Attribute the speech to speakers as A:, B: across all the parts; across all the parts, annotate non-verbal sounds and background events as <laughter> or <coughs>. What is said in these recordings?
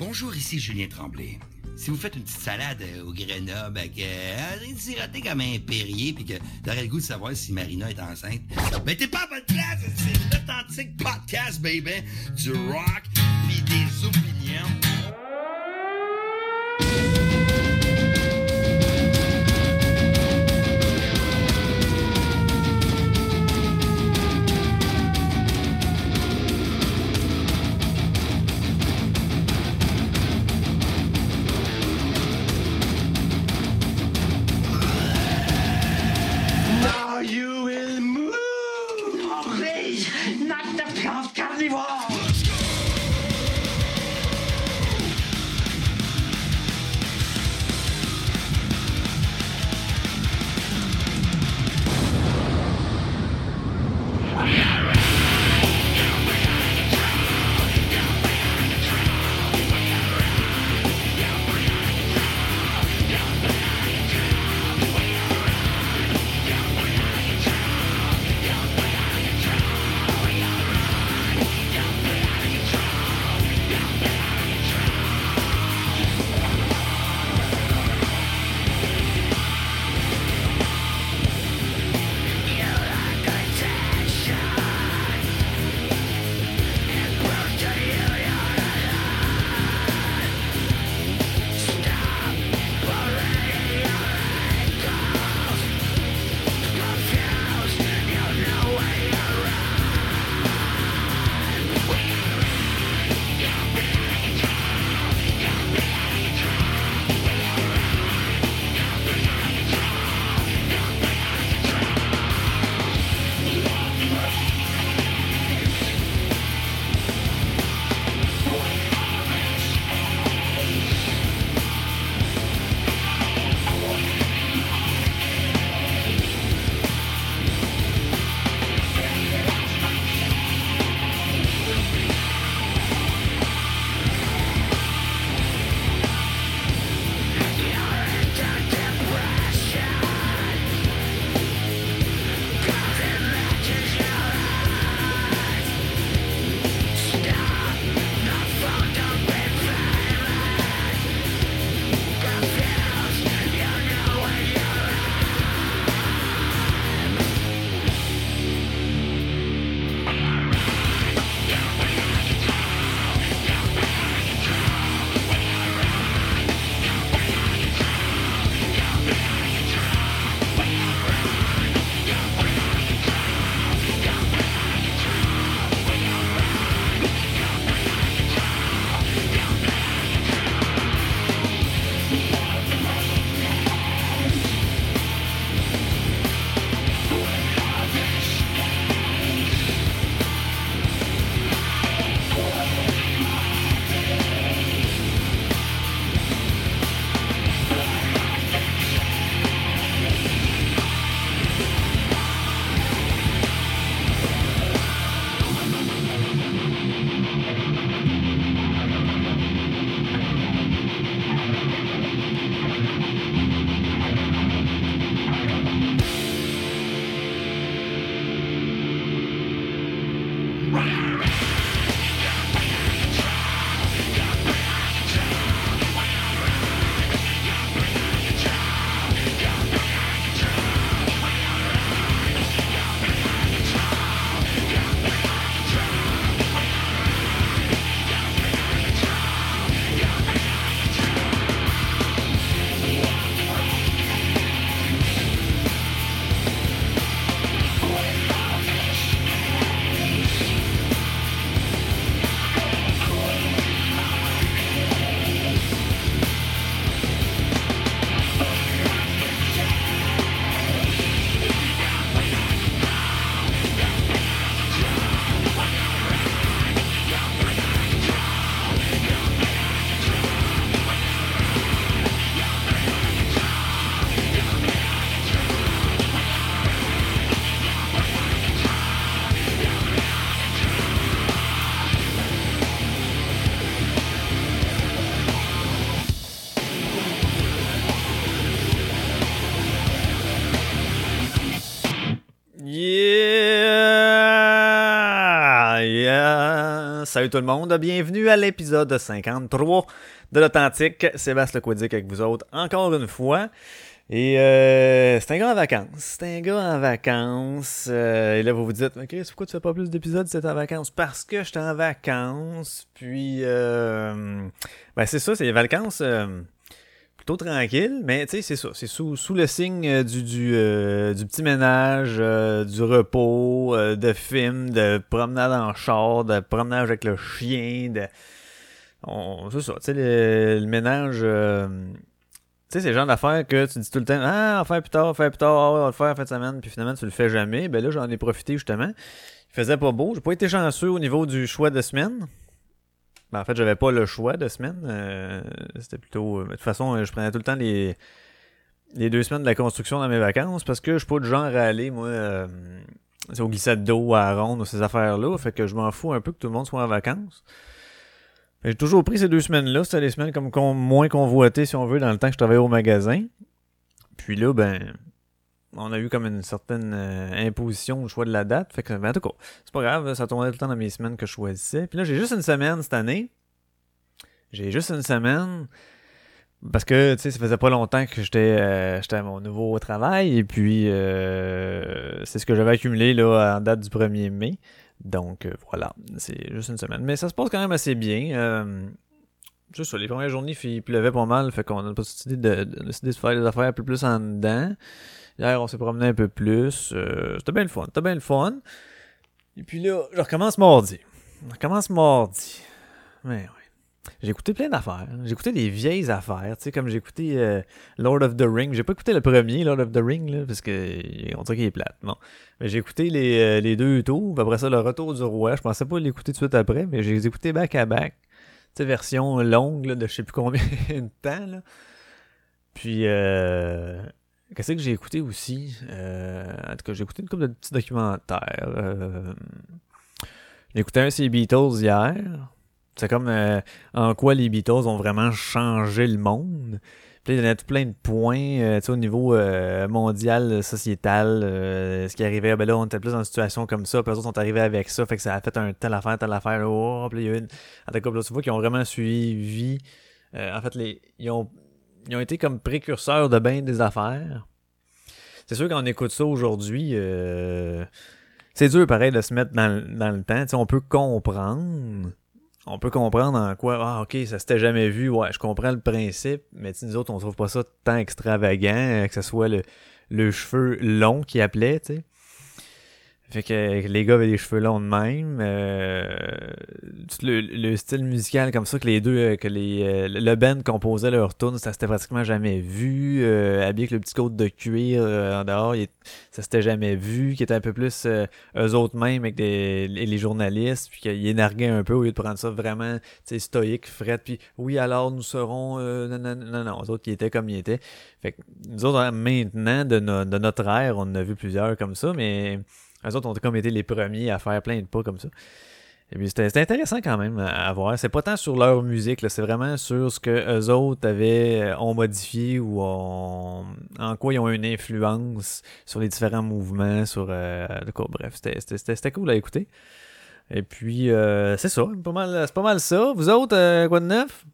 A: Bonjour, ici Julien Tremblay. Si vous faites une petite salade euh, au Grenoble avec euh, siroté comme un Perrier puis que t'aurais le goût de savoir si Marina est enceinte, ben t'es pas à bonne place! C'est l'authentique podcast, baby! Du rock pis des opinions.
B: Salut tout le monde, bienvenue à l'épisode 53 de l'Authentique. Sébastien Lequodic avec vous autres encore une fois. Et euh, c'est un gars en vacances. C'est un gars en vacances. Euh, et là, vous vous dites, OK, pourquoi tu fais pas plus d'épisodes si t'es en vacances? Parce que j'étais en vacances. Puis, euh, ben c'est ça, c'est les vacances euh, plutôt tranquilles. Mais tu sais, c'est ça. C'est sous, sous le signe euh, du, du, euh, du petit ménage, euh, du repos, de films, de promenade en char, de promenage avec le chien, de... C'est ça, tu sais, le, le ménage... tu sais, c'est le genre d'affaires que tu dis tout le temps, ah, on va faire plus tard, on va faire plus tard, on va le faire en fin de semaine, puis finalement, tu le fais jamais. Ben là, j'en ai profité justement. Il faisait pas beau. J'ai pas été chanceux au niveau du choix de semaine. Ben, en fait, j'avais pas le choix de semaine. Euh, C'était plutôt. euh, De toute façon, euh, je prenais tout le temps les, les deux semaines de la construction dans mes vacances parce que je suis pas du genre à aller, moi, euh, au glissade d'eau, à ronde, ou ces affaires-là. Fait que je m'en fous un peu que tout le monde soit en vacances. J'ai toujours pris ces deux semaines-là. C'était des semaines comme moins convoitées, si on veut, dans le temps que je travaillais au magasin. Puis là, ben, on a eu comme une certaine euh, imposition au choix de la date. Fait que, ben, en tout cas, c'est pas grave, ça tournait tout le temps dans mes semaines que je choisissais. Puis là, j'ai juste une semaine cette année. J'ai juste une semaine. Parce que, tu sais, ça faisait pas longtemps que j'étais euh, à mon nouveau travail. Et puis, euh, c'est ce que j'avais accumulé là en date du 1er mai. Donc, euh, voilà, c'est juste une semaine. Mais ça se passe quand même assez bien. Euh, c'est ça, les premières journées, il pleuvait pas mal. Fait qu'on a pas décidé de, de, de faire des affaires un peu plus en dedans. Hier, on s'est promené un peu plus. Euh, c'était bien le fun. C'était bien le fun. Et puis là, je recommence mardi. Je recommence mardi. Mais ouais. J'ai écouté plein d'affaires. J'ai écouté des vieilles affaires. Tu sais, comme j'ai écouté euh, Lord of the Ring. J'ai pas écouté le premier, Lord of the Ring, là, parce que on dirait qu'il est plate. Bon. Mais j'ai écouté les, euh, les deux tours. Après ça, le retour du roi. Je pensais pas l'écouter tout de suite après, mais j'ai écouté back à back. Tu sais, version longue là, de je sais plus combien <laughs> de temps. Là. Puis, euh, qu'est-ce que j'ai écouté aussi? Euh, en tout cas, j'ai écouté une couple de petits documentaires. Euh, j'ai écouté un sur les Beatles hier. C'est comme euh, en quoi les Beatles ont vraiment changé le monde. Puis il y en a tout plein de points euh, au niveau euh, mondial, sociétal, euh, ce qui arrivait. Ben là, on était plus dans une situation comme ça. Puis les autres sont arrivés avec ça. Fait que ça a fait un telle affaire, telle affaire. Oh, puis il y a une. En tout cas, là, tu vois qu'ils ont vraiment suivi. en fait, les, ils, ont, ils ont été comme précurseurs de bien des affaires. C'est sûr qu'on écoute ça aujourd'hui. euh, c'est dur, pareil, de se mettre dans, le- temps. On peut comprendre. On peut comprendre en quoi, ah, ok, ça s'était jamais vu. Ouais, je comprends le principe. Mais nous autres, on trouve pas ça tant extravagant, euh, que ce soit le, cheveu long qui appelait, tu. Fait que les gars avaient des cheveux longs de même. euh, le, le style musical comme ça que les deux, euh, que les euh, le band composait leur tune, ça s'était pratiquement jamais vu. Euh, habillé avec le petit côte de cuir euh, en dehors, ça s'était jamais vu. Qui était un peu plus euh, eux autres mêmes avec des, les, les journalistes, puis qu'ils énarguaient un peu au lieu de prendre ça vraiment stoïque, fret. Puis oui, alors nous serons. non, non, non, non, eux autres qui étaient comme ils étaient. Fait que nous autres, maintenant, de, de notre ère, on en a vu plusieurs comme ça, mais eux autres ont comme été les premiers à faire plein de pas comme ça. Et puis c'était intéressant quand même à, voir. C'est pas tant sur leur musique, c'est vraiment sur ce que eux autres avaient euh, ont modifié ou en quoi ils ont une influence sur les différents mouvements, sur euh, bref, c'était- cool à écouter. Et puis euh, c'est ça, c'est pas mal ça. Vous autres, euh, quoi de neuf?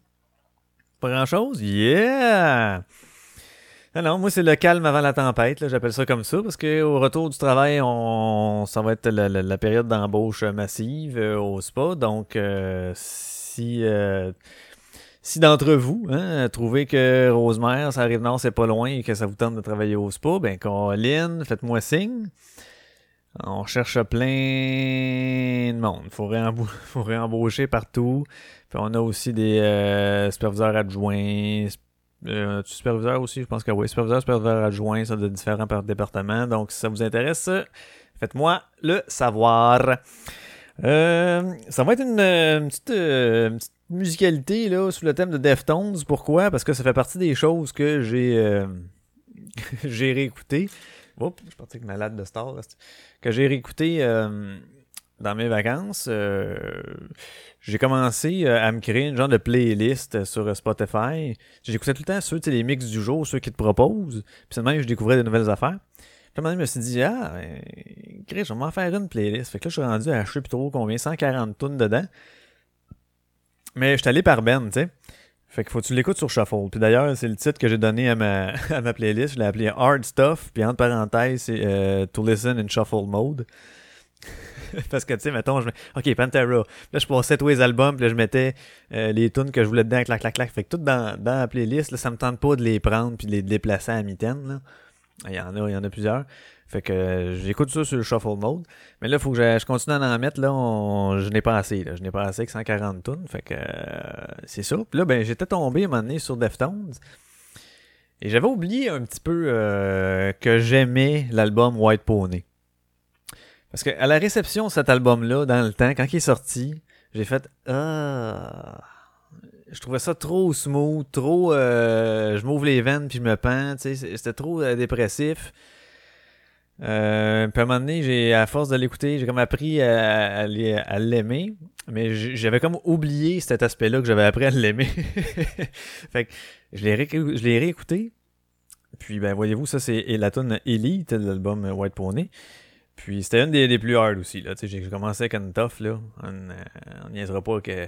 B: Pas grand chose? Yeah! Non, moi c'est le calme avant la tempête, j'appelle ça comme ça, parce que au retour du travail, on, ça va être la, la- la période d'embauche massive euh, au spa, donc euh, si euh, si d'entre vous hein, trouvez que Rosemère, ça arrive nord, c'est pas loin et que ça vous tente de travailler au spa, ben Colin, faites-moi signe. On cherche plein de monde. Faut, réembau- <laughs> faut réembaucher partout. Puis on a aussi des euh, superviseurs adjoints, euh, superviseur aussi, je pense que oui. Superviseur, superviseur adjoint, ça de différents par- départements. Donc, si ça vous intéresse, faites-moi le savoir. Euh, ça va être une, euh, une petite, musicalité là, sous le thème de Deftones. Pourquoi? Parce que ça fait partie des choses que j'ai euh, <laughs> j'ai réécouté. Oups, je suis parti avec de star. Que j'ai réécouté euh, dans mes vacances. Euh, j'ai commencé euh, à me créer une genre de playlist sur euh, Spotify. J'écoutais tout le temps ceux, les mix du jour, ceux qui te proposent. Puis même je découvrais de nouvelles affaires. Puis à je me suis dit, ah, ben, Chris, je vais m'en faire une playlist. Fait que là, je suis rendu à je trop combien, 140 tonnes dedans. Mais je suis allé par Ben, tu sais. Fait qu'il faut que tu l'écoutes sur Shuffle. Puis d'ailleurs, c'est le titre que j'ai donné à ma, <laughs> à ma playlist. Je l'ai appelé Hard Stuff. Puis entre parenthèses, c'est euh, To Listen in Shuffle Mode. <laughs> Parce que, tu sais, mettons, je OK, Pantera. Là, je passais tous les albums, puis là, je mettais euh, les tunes que je voulais dedans, clac, clac, clac. Fait que tout dans, dans la playlist, là, ça me tente pas de les prendre puis de les déplacer à là. Il y en a, il y en a plusieurs. Fait que euh, j'écoute ça sur le shuffle mode. Mais là, faut que je, continue à en mettre. Là, je n'ai pas assez. Là. Je n'ai pas assez que 140 tonnes. Fait que euh, c'est ça. Puis là, ben, j'étais tombé à un moment donné sur Deftones. Et j'avais oublié un petit peu que j'aimais l'album White Pony. Parce que à la réception de cet album-là, dans le temps, quand il est sorti, j'ai fait Ah je trouvais ça trop smooth, trop je m'ouvre les veines puis je me pends, c'était trop dépressif. Euh, puis à un moment donné, à force de l'écouter, j'ai comme appris à, l'aimer. Mais j'avais comme oublié cet aspect-là que j'avais appris à l'aimer. <laughs> fait que je l'ai, l'ai réécouté. Puis ben voyez-vous, ça c'est la tune Elite de l'album White Pony. Puis c'était une des, plus hard aussi. Là. J'ai commencé avec une tough, là. On niaisera pas que.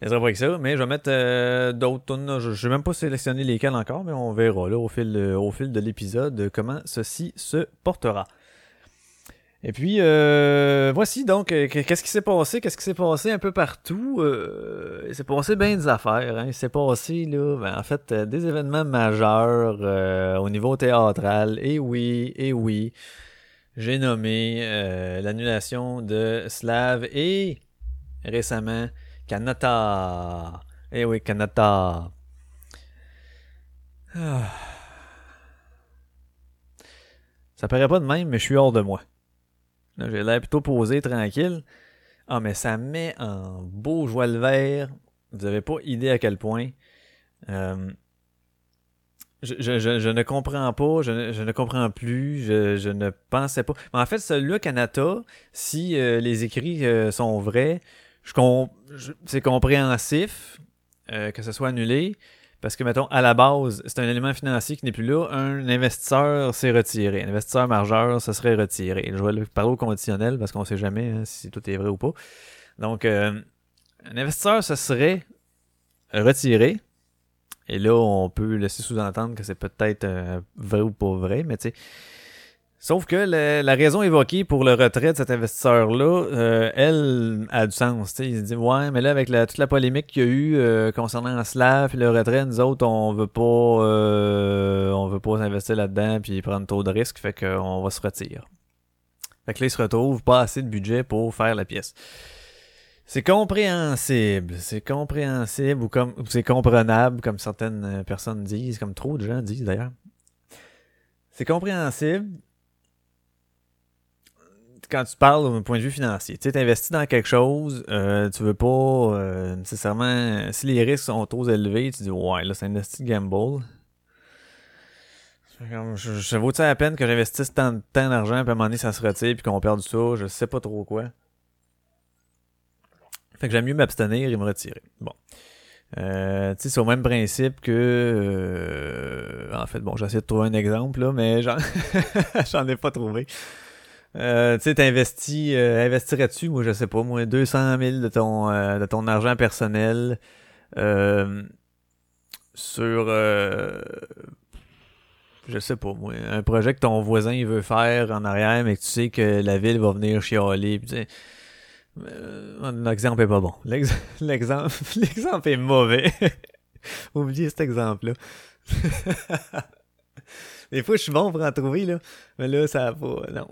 B: pas avec ça, mais je vais mettre euh, d'autres tunes. Je n'ai même pas sélectionné lesquelles encore, mais on verra là au fil, au fil de l'épisode comment ceci se portera. Et puis, euh, voici donc, euh, qu'est-ce qui s'est passé? Qu'est-ce qui s'est passé un peu partout? Euh, il s'est passé bien des affaires. Hein? Il s'est passé, là, ben, en fait, des événements majeurs au niveau théâtral. Et oui, et oui, j'ai nommé l'annulation de Slav et récemment Kanata. Eh oui, Kanata. Ah. Ça paraît pas de même, mais je suis hors de moi. J'ai l'air plutôt posé, tranquille. Ah, mais ça met en beau joie le vert. Vous avez pas idée à quel point. Euh, je, ne comprends pas, je ne, comprends plus, je, ne pensais pas. Mais en fait, celui-là, Kanata, si euh, les écrits euh, sont vrais, c'est compréhensif que ce soit annulé. Parce que, mettons, à la base, c'est un élément financier qui n'est plus là. Un investisseur s'est retiré. Un investisseur majeur se serait retiré. Je vais parler au conditionnel parce qu'on ne sait jamais hein, si tout est vrai ou pas. Donc, euh, un investisseur se serait retiré. Et là, on peut laisser sous-entendre que c'est peut-être euh, vrai ou pas vrai, mais tu sais, Sauf que la, raison évoquée pour le retrait de cet investisseur-là, euh, elle, a du sens. Il se dit Ouais, mais là, avec toute la polémique qu'il y a eu euh, concernant Slav et le retrait, nous autres, on veut pas euh, on veut pas s'investir là-dedans puis prendre trop de risques, fait qu'on va se retirer. Fait que là, il se retrouve pas assez de budget pour faire la pièce. C'est compréhensible, c'est compréhensible ou comme c'est comprenable, comme certaines personnes disent, comme trop de gens disent d'ailleurs. C'est compréhensible, quand tu parles d'un point de vue financier, tu investis dans quelque chose, euh, tu veux pas euh, nécessairement. Si les risques sont trop élevés, tu dis ouais, là, c'est investi gamble. Je, je vaut ça la peine que j'investisse tant, d'argent, puis à un moment donné, ça se retire, puis qu'on perde ça, je sais pas trop quoi. Fait que j'aime mieux m'abstenir et me retirer. Bon. Euh, c'est au même principe que. Euh, en fait, bon, j'essaie de trouver un exemple, là, mais j'en <laughs> ai pas trouvé. Euh, tu sais, t'investis, euh, investirais-tu, moi, je sais pas, moi, 200 000 de ton, de ton argent personnel sur, je sais pas, moi, un projet que ton voisin il veut faire en arrière, mais que tu sais que la ville va venir chialer, pis l'exemple est pas bon. <laughs> L'exemple, <laughs> l'exemple est mauvais. <laughs> Oubliez cet exemple-là. Des fois, je suis bon pour en trouver, là. Mais là, ça va pas. Non.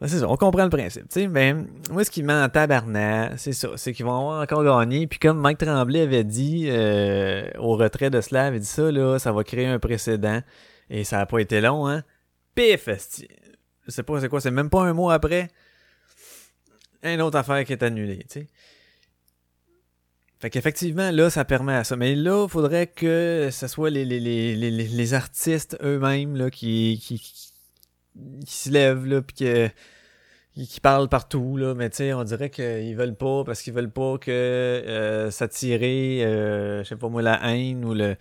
B: Ben, c'est ça, on comprend le principe. sais, mais moi, ce qui met en c'est ça. C'est qu'ils vont avoir encore gagné. Puis comme Mike Tremblay avait dit euh, au retrait de Slav, il dit ça, là, ça va créer un précédent. Et ça n'a pas été long, hein. Pif! Je sais pas c'est quoi, c'est même pas un mois après. Une autre affaire qui est annulée, tu sais. Fait qu'effectivement, là, ça permet à ça. Mais là, il faudrait que ce soit les, les, les, les artistes eux-mêmes là, qui, qui, qui se lèvent, là, puis que qui parlent partout, là, mais tu sais, on dirait qu'ils veulent pas, parce qu'ils veulent pas que euh, s'attirer, euh, je sais pas moi, la haine ou le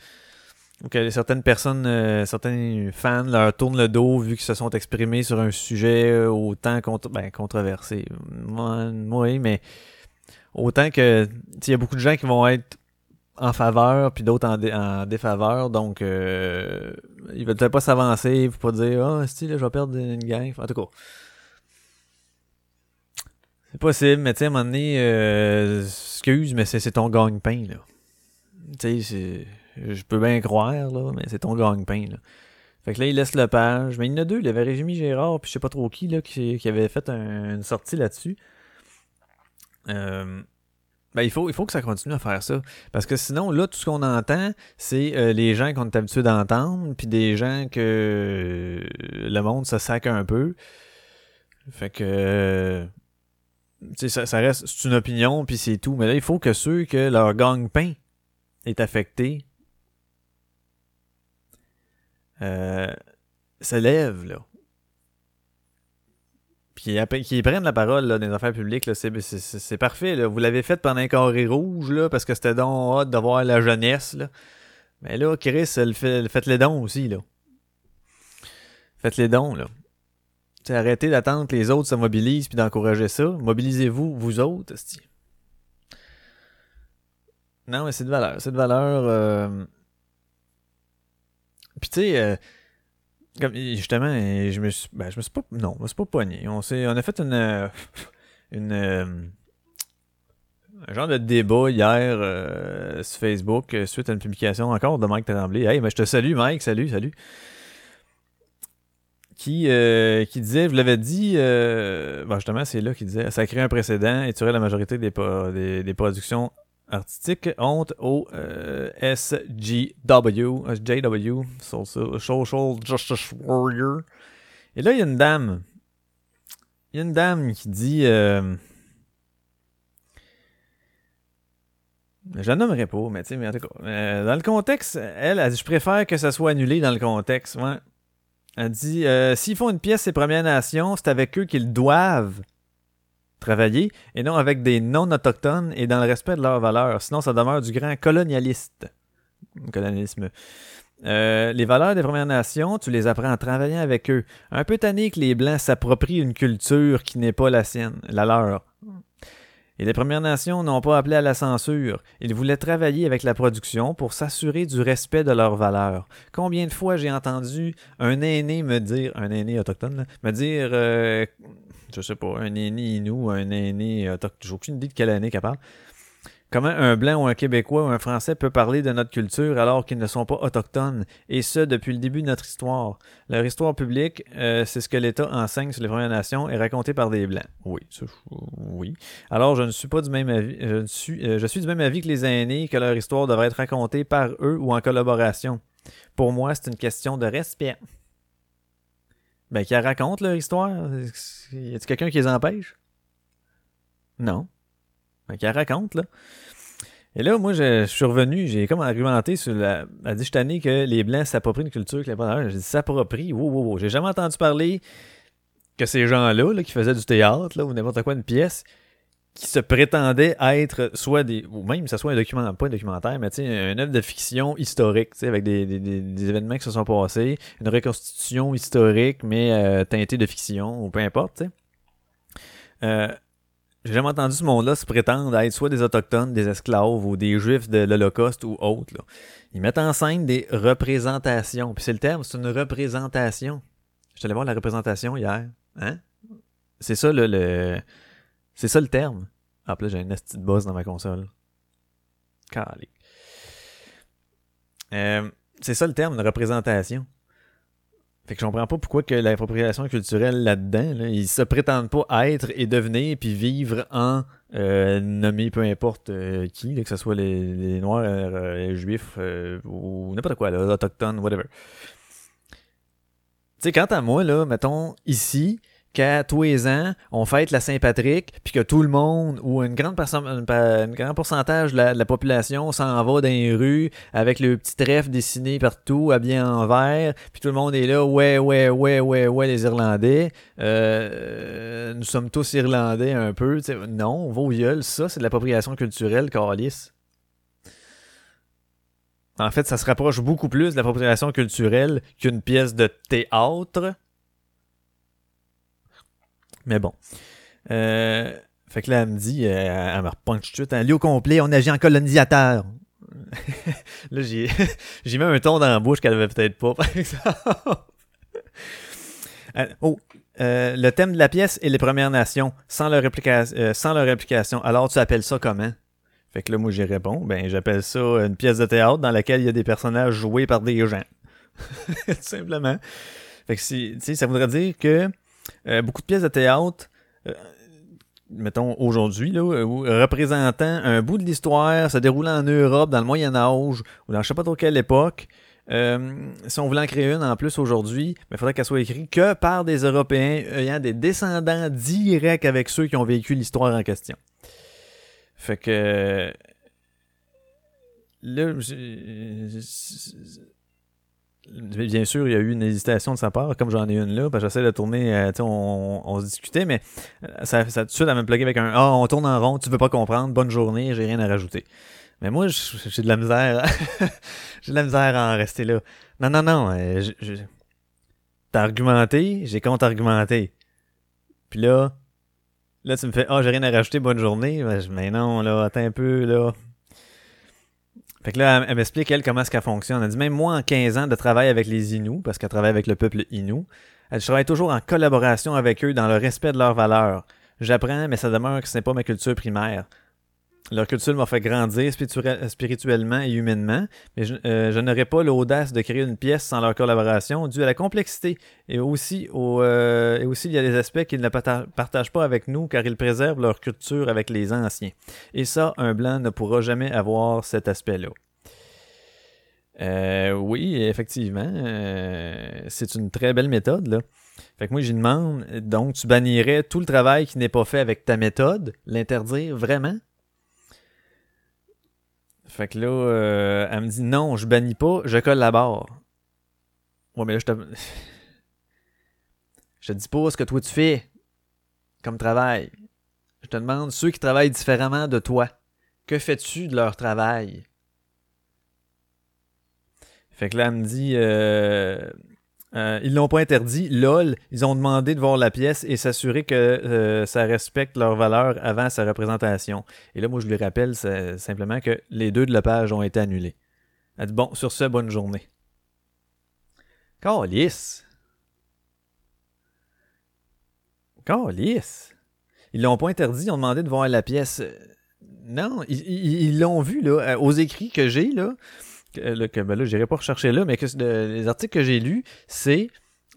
B: que certaines personnes, euh, certains fans leur tournent le dos vu qu'ils se sont exprimés sur un sujet autant contre, ben, controversé. Moi, oui, mais autant que il y a beaucoup de gens qui vont être en faveur puis d'autres en, défaveur. Donc euh, ils veulent peut-être pas s'avancer pour pas dire ah oh, si là je vais perdre une gang. En tout cas. C'est possible mais tu sais à un moment donné euh, excuse mais c'est ton gagne-pain là. Tu sais je peux bien croire là mais c'est ton gagne-pain là fait que là, il laisse le page. Mais il y en a deux. Il y avait Régime Gérard, puis je sais pas trop qui, là, qui, avait fait une sortie là-dessus. Euh, ben, il faut, il faut que ça continue à faire ça. Parce que sinon, là, tout ce qu'on entend, c'est euh, les gens qu'on est habitué d'entendre, puis des gens que le monde se sac un peu. Fait que. Ça, ça, reste. C'est une opinion, puis c'est tout. Mais là, il faut que ceux que leur gang-pain est affecté euh, se lèvent, là. Puis qu'ils prennent la parole là, dans les affaires publiques, c'est parfait. Là. Vous l'avez fait pendant un carré rouge, là, parce que c'était donc hâte de voir la jeunesse. Là. Mais là, Chris, fait, faites les dons aussi. là. Faites les dons. là. T'sais, arrêtez d'attendre que les autres se mobilisent puis d'encourager ça. Mobilisez-vous, vous autres. Non, mais c'est de valeur. C'est de valeur. Euh, puis tu sais, euh, justement, je me suis, ben, je me suis pas, non, je me suis pas pogné. On, on a fait une, euh, <laughs> euh, un genre de débat hier sur Facebook suite à une publication encore de Mike Tremblay. Hey, ben, je te salue, Mike, salut, salut. Qui, qui disait, vous l'avais dit, ben, justement, c'est là qu'il disait, ça crée un précédent et tu aurais la majorité des, des productions artistique honte au euh, SGW, SJW, Social Justice Warrior. Et là, il y a une dame. Il y a une dame qui dit. Euh, je nommerai pas, mais tu sais, mais en tout cas, euh, dans le contexte, elle, a dit Je préfère que ça soit annulé dans le contexte. Ouais. Elle dit S'ils font une pièce, ces Premières Nations, c'est avec eux qu'ils doivent travailler, et non avec des non-autochtones et dans le respect de leurs valeurs. Sinon, ça demeure du grand colonialiste. Colonialisme. Euh, les valeurs des Premières Nations, tu les apprends en travaillant avec eux. Un peu tanné que les Blancs s'approprient une culture qui n'est pas la sienne, la leur. Et les Premières Nations n'ont pas appelé à la censure. Ils voulaient travailler avec la production pour s'assurer du respect de leurs valeurs. Combien de fois j'ai entendu un aîné me dire, un aîné autochtone, me dire euh, je sais pas, un aîné Inou, un aîné autochtone, j'ai aucune idée de quelle année qu'elle parle. Comment un blanc ou un québécois ou un français peut parler de notre culture alors qu'ils ne sont pas autochtones, et ce depuis le début de notre histoire. Leur histoire publique, euh, c'est ce que l'État enseigne sur les Premières Nations et raconté par des blancs. Oui, oui. Alors je ne suis pas du même avis, euh, du même avis que les aînés que leur histoire devrait être racontée par eux ou en collaboration. Pour moi, c'est une question de respect. Ben, qui racontent leur histoire. Y a-t-il quelqu'un qui les empêche? Non. Ben, qui raconte, là. Et là, moi, je, suis revenu, j'ai comme argumenté sur la. a dit année que les Blancs s'approprient une culture que les Blancs. J'ai dit s'approprient. Wow, wow, wow. J'ai jamais entendu parler que ces gens-là, là, qui faisaient du théâtre, là, ou n'importe quoi, une pièce, qui se prétendait être soit des ou même ce soit un document pas un documentaire mais une œuvre de fiction historique avec des, des, des, événements qui se sont passés une reconstitution historique mais euh, teintée de fiction ou peu importe tu sais euh, j'ai jamais entendu ce monde-là se prétendre être soit des autochtones, des esclaves ou des juifs de l'Holocauste ou autres. Là. Ils mettent en scène des représentations. Puis c'est le terme, c'est une représentation. Je allé voir la représentation hier. Hein? C'est ça le, le c'est ça le terme. Ah, là, j'ai un petite boss dans ma console. Calé. Euh, c'est ça le terme, une représentation. Fait que je comprends pas pourquoi que l'appropriation culturelle là-dedans, là, ils se prétendent pas être et devenir puis vivre en euh, nommé peu importe euh, qui, que ce soit les, noirs, euh, les juifs ou n'importe quoi, là, autochtones, whatever. Tu sais, quant à moi, là, mettons, ici, qu'à tous les ans, on fête la Saint-Patrick, puis que tout le monde, ou une grande un grand pourcentage de la, population s'en va dans les rues avec le petit trèfle dessiné partout, habillé en vert, puis tout le monde est là, ouais, ouais, ouais, ouais, ouais, les Irlandais. Euh, nous sommes tous Irlandais un peu. non, vos gueules, ça, c'est de l'appropriation culturelle, Carlis. En fait, ça se rapproche beaucoup plus de l'appropriation culturelle qu'une pièce de théâtre mais bon. Euh, Fait que là, elle me dit, euh, elle me repunch tout de suite, un lieu complet, on agit en colonisateur. <laughs> là, j'ai, <laughs> j'ai mis un ton dans la bouche qu'elle avait peut-être pas, <laughs> par exemple. Euh, oh, euh, le thème de la pièce est les Premières Nations, sans leur, euh, sans leur réplication. Alors, tu appelles ça comment? Fait que là, moi, j'y réponds, ben, j'appelle ça une pièce de théâtre dans laquelle il y a des personnages joués par des gens. Tout simplement. Fait que si, ça voudrait dire que euh, beaucoup de pièces de théâtre, euh, mettons aujourd'hui, là, représentant un bout de l'histoire, se déroulant en Europe, dans le Moyen Âge, ou dans je sais pas trop quelle époque, euh, si on voulait en créer une en plus aujourd'hui, il faudrait qu'elle soit écrite que par des Européens ayant des descendants directs avec ceux qui ont vécu l'histoire en question. Fait que là, bien sûr, il y a eu une hésitation de sa part, comme j'en ai une là, parce que j'essaie de tourner, euh, on, on se discutait, mais euh, ça, ça tout de suite, elle m'a plugué avec un « Ah, on tourne en rond, tu veux pas comprendre, bonne journée, j'ai rien à rajouter ». Mais moi, j'ai de la misère, <laughs> j'ai de la misère à en rester là. Non, non, non, euh, t'as argumenté, j'ai contre-argumenté. Puis là, là, tu me fais « Ah, j'ai rien à rajouter, bonne journée ». Ben, Mais non, là, attends un peu, là. Fait que là, elle, m'explique, elle, comment est-ce qu'elle fonctionne. Elle dit, même moi, en 15 ans de travail avec les Inuits, parce qu'elle travaille avec le peuple Inou, elle travaille toujours en collaboration avec eux dans le respect de leurs valeurs. J'apprends, mais ça demeure que ce n'est pas ma culture primaire. Leur culture m'a fait grandir spirituellement et humainement, mais je, euh, je n'aurais pas l'audace de créer une pièce sans leur collaboration, due à la complexité. Et aussi, au, euh, et aussi il y a des aspects qu'ils ne parta- partagent pas avec nous, car ils préservent leur culture avec les anciens. Et ça, un blanc ne pourra jamais avoir cet aspect-là. Euh, oui, effectivement, c'est une très belle méthode. Fait que moi, j'y demande, donc, tu bannirais tout le travail qui n'est pas fait avec ta méthode, l'interdire vraiment? Fait que là, euh, elle me dit, non, je bannis pas, je collabore. Ouais, mais là, je te... <laughs> je te dis pas ce que toi tu fais comme travail. Je te demande, ceux qui travaillent différemment de toi, que fais-tu de leur travail? Fait que là, elle me dit, euh, euh, ils l'ont pas interdit, lol, ils ont demandé de voir la pièce et s'assurer que euh, ça respecte leurs valeurs avant sa représentation. Et là, moi, je lui rappelle simplement que les deux de la page ont été annulés. Elle dit, bon, sur ce, bonne journée. Calice! Calice! Ils l'ont pas interdit, ils ont demandé de voir la pièce. Non, ils- l'ont vu, là, euh, aux écrits que j'ai, là, là, que ben là, j'irai pas rechercher là, mais que les articles que j'ai lus, c'est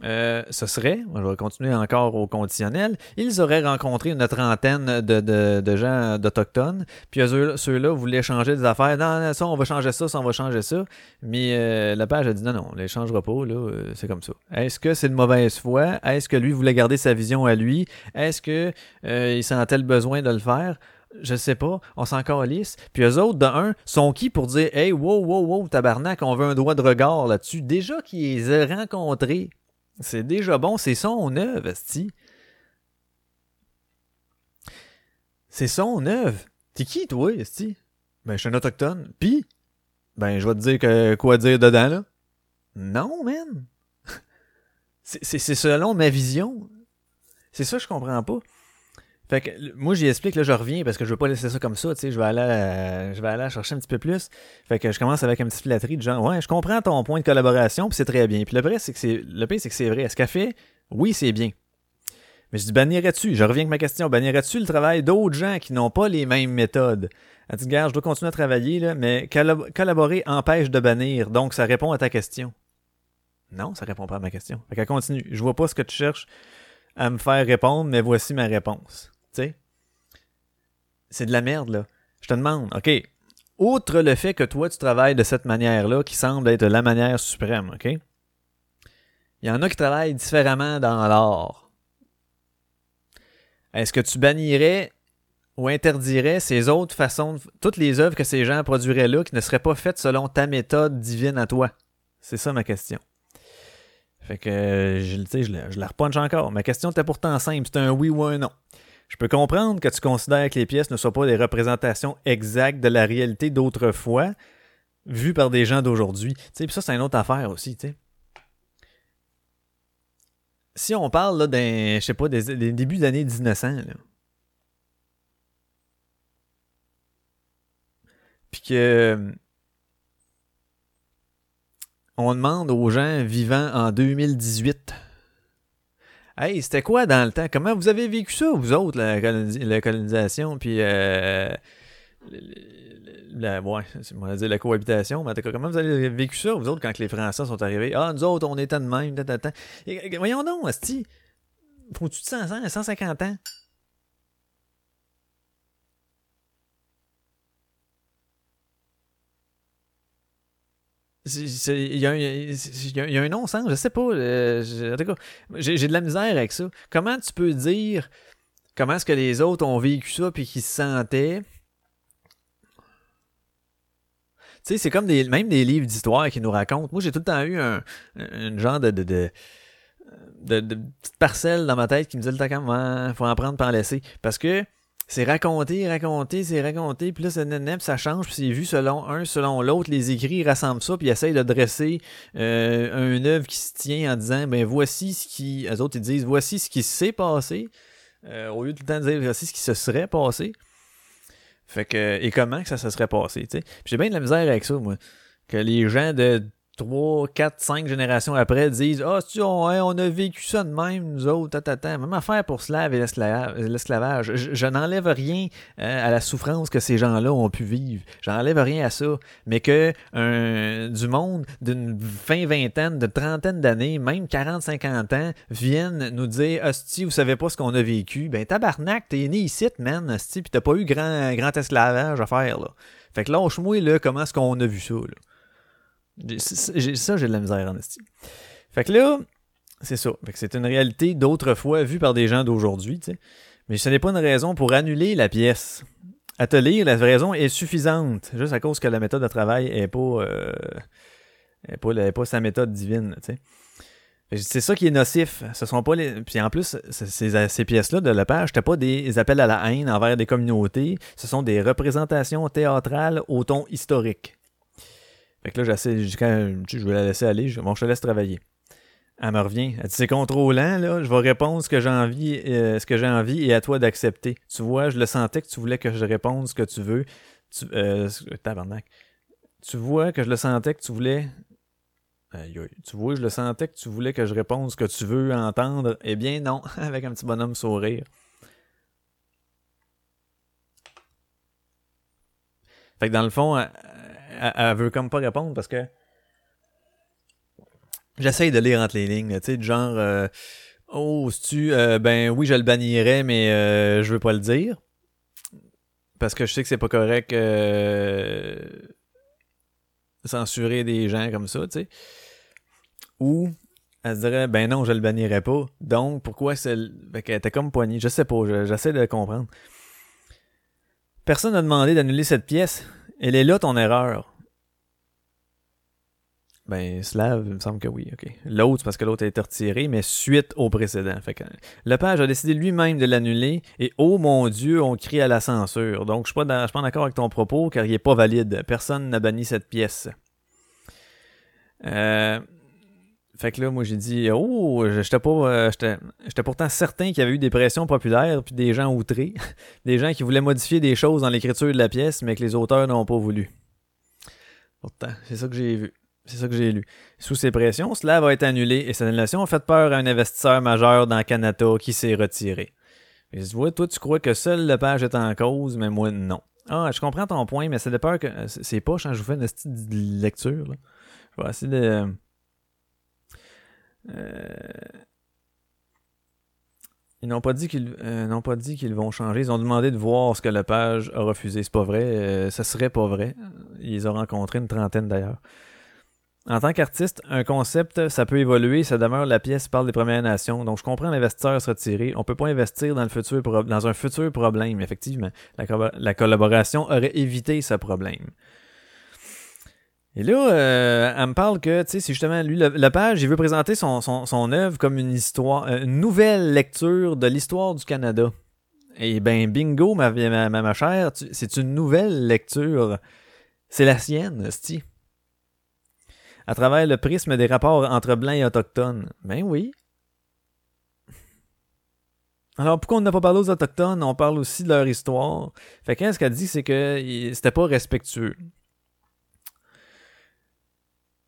B: euh, ce serait, je vais continuer encore au conditionnel, ils auraient rencontré une trentaine de, de, gens d'Autochtones, puis eux- ceux-là voulaient changer des affaires. Non, non, ça, on va changer ça, ça, on va changer ça. Mais euh, la page a dit non, non, on les changera pas, là, euh, c'est comme ça. Est-ce que c'est de mauvaise foi? Est-ce que lui voulait garder sa vision à lui? Est-ce que il sentait le besoin de le faire? Je sais pas, on s'en calisse. Puis eux autres, de un, sont qui pour dire Hey, wow, wow, wow, tabarnak, on veut un droit de regard là-dessus? Déjà qu'ils aient rencontrés, c'est déjà bon, c'est son œuvre, esti. C'est son œuvre. T'es qui, toi, esti? Ben, je suis un autochtone. Puis, ben, je vais te dire que, quoi dire dedans, là. Non, man. <laughs> C'est- selon ma vision. C'est ça que je comprends pas. Fait que moi j'y explique là je reviens parce que je veux pas laisser ça comme ça, tu sais, je vais aller à- je vais aller chercher un petit peu plus. Fait que je commence avec un petit flatterie de genre ouais, je comprends ton point de collaboration, puis c'est très bien. Puis le vrai c'est que c'est le pire c'est que c'est vrai. Ce qu'elle fait, oui, c'est bien. Mais je dis bannirais-tu, je reviens avec ma question, bannirais-tu le travail d'autres gens qui n'ont pas les mêmes méthodes? Elle dit gars, je dois continuer à travailler là, mais collab- collaborer empêche de bannir, donc ça répond à ta question. Non, ça répond pas à ma question. Fait qu'elle continue. Je vois pas ce que tu cherches à me faire répondre, mais voici ma réponse. C'est de la merde, là. Je te demande, OK, outre le fait que toi, tu travailles de cette manière-là, qui semble être la manière suprême, OK? Il y en a qui travaillent différemment dans l'art. Est-ce que tu bannirais ou interdirais ces autres façons, de- toutes les œuvres que ces gens produiraient là, qui ne seraient pas faites selon ta méthode divine à toi? C'est ça ma question. Fait que, je, je, la- je la repunch encore. Ma question était pourtant simple. C'est un oui ou un non. Je peux comprendre que tu considères que les pièces ne soient pas des représentations exactes de la réalité d'autrefois, vue par des gens d'aujourd'hui. Tu Puis ça, c'est une autre affaire aussi. T'sais. Si on parle là, d'un, je sais pas, des, débuts d'année 1900, là, puis que on demande aux gens vivant en 2018 Hey, c'était quoi dans le temps? Comment vous avez vécu ça, vous autres, la, colonisation, puis euh, la, ouais, on va dire la cohabitation, mais comment vous avez vécu ça, vous autres, quand les Français sont arrivés? Ah, nous autres, on était de même, Et, voyons donc, Asti, faut-tu de 100 ans, 150 ans? Il y, a un, non-sens, je sais pas. Euh, j'ai de la misère avec ça. Comment tu peux dire comment est-ce que les autres ont vécu ça puis qu'ils se sentaient? Tu sais, c'est comme des, même des livres d'histoire qui nous racontent. Moi, j'ai tout le temps eu un, genre de, de, de de, parcelles dans ma tête qui me disent le temps quand faut en prendre par en laisser. Parce que c'est raconté, raconté, c'est raconté, puis là, ça, ça change, puis c'est vu selon un, selon l'autre. Les écrits rassemblent ça, puis essayent de dresser euh, un œuvre qui se tient en disant, ben voici ce qui. Les autres, ils disent, voici ce qui s'est passé, euh, au lieu de tout le temps de dire, voici ce qui se serait passé. Fait que, et comment que ça se serait passé, tu sais. Puis j'ai bien de la misère avec ça, moi. Que les gens de 3, 4, 5 générations après disent Ah, oh, on, on, a vécu ça de même, nous autres, tata, Même affaire pour Slav et l'esclavage. Je, n'enlève rien euh, à la souffrance que ces gens-là ont pu vivre. J'enlève rien à ça. Mais que du monde d'une fin vingtaine, de trentaine d'années, même 40, 50 ans, viennent nous dire Hostie, vous savez pas ce qu'on a vécu. Ben, tabarnak, t'es né ici, man, pis t'as pas eu grand, grand esclavage à faire, là. Fait que lâche-moi, là, comment est-ce qu'on a vu ça, là? Ça, j'ai de la misère en estime. Fait que là, c'est ça. Fait que c'est une réalité d'autrefois vue par des gens d'aujourd'hui, tu sais. Mais ce n'est pas une raison pour annuler la pièce. À te lire, la raison est suffisante, juste à cause que la méthode de travail est pas, euh, est pas, pas sa méthode divine, tu sais. C'est ça qui est nocif. Ce sont pas les. Puis en plus, ces, ces pièces-là de la page, c'était pas des appels à la haine envers des communautés. Ce sont des représentations théâtrales au ton historique. Fait que là, j'essaie, je vais la laisser aller, je, bon, je te laisse travailler. Elle me revient. C'est contrôlant, là, je vais répondre ce que j'ai envie, euh, ce que j'ai envie et à toi d'accepter. Tu vois, je le sentais que tu voulais que je réponde ce que tu veux. Tu, euh, tabarnak. Tu vois que je le sentais que tu voulais. tu vois, je le sentais que tu voulais que je réponde ce que tu veux entendre. Eh bien, non, <laughs> avec un petit bonhomme sourire. Fait que dans le fond, elle, veut comme pas répondre parce que j'essaye de lire entre les lignes, tu sais, genre euh, Oh, si tu euh, ben oui, je le bannirais, mais euh, je veux pas le dire. Parce que je sais que c'est pas correct censurer des gens comme ça, tu sais. Ou elle se dirait ben non, je le bannirais pas. Donc pourquoi c'est fait qu'elle était comme poignée, je sais pas, j'essaie de comprendre. Personne n'a demandé d'annuler cette pièce. Elle est là ton erreur? Ben, Slav, il me semble que oui, ok. L'autre, parce que l'autre a été retiré, mais suite au précédent. Fait que, le page a décidé lui-même de l'annuler, et oh mon Dieu, on crie à la censure. Donc, je suis pas, suis pas d'accord avec ton propos, car il est pas valide. Personne n'a banni cette pièce. Euh, fait que là, moi, j'ai dit, oh, j'étais pas, euh, j'étais pourtant certain qu'il y avait eu des pressions populaires, puis des gens outrés, <laughs> des gens qui voulaient modifier des choses dans l'écriture de la pièce, mais que les auteurs n'ont pas voulu. Pourtant, c'est ça que j'ai vu. C'est ça que j'ai lu. Sous ces pressions, cela va être annulé et cette annulation a fait peur à un investisseur majeur dans Canada qui s'est retiré. Et tu vois, toi, tu crois que seul le page est en cause, mais moi, non. Ah, je comprends ton point, mais c'est de peur que. C'est pas, quand je vous fais une petite lecture. Là. Je vais essayer de. Euh, ils n'ont pas dit qu'ils euh, n'ont pas dit qu'ils vont changer. Ils ont demandé de voir ce que le page a refusé. C'est pas vrai. Euh, ça serait pas vrai. Ils ont rencontré une trentaine d'ailleurs. En tant qu'artiste, un concept, ça peut évoluer, ça demeure la pièce parle des Premières Nations. Donc je comprends l'investisseur se retirer. On peut pas investir dans le futur dans un futur problème, effectivement. La collaboration aurait évité ce problème. Et là, euh, elle me parle que, tu sais, c'est justement lui, le, page, il veut présenter son, œuvre comme une histoire, euh, une nouvelle lecture de l'histoire du Canada. Et ben, bingo, ma, chère, c'est une nouvelle lecture. C'est la sienne, sti. À travers le prisme des rapports entre blancs et autochtones. Ben oui. Alors, pourquoi on n'a pas parlé aux Autochtones? On parle aussi de leur histoire. Fait que, ce qu'elle dit, c'est que c'était pas respectueux.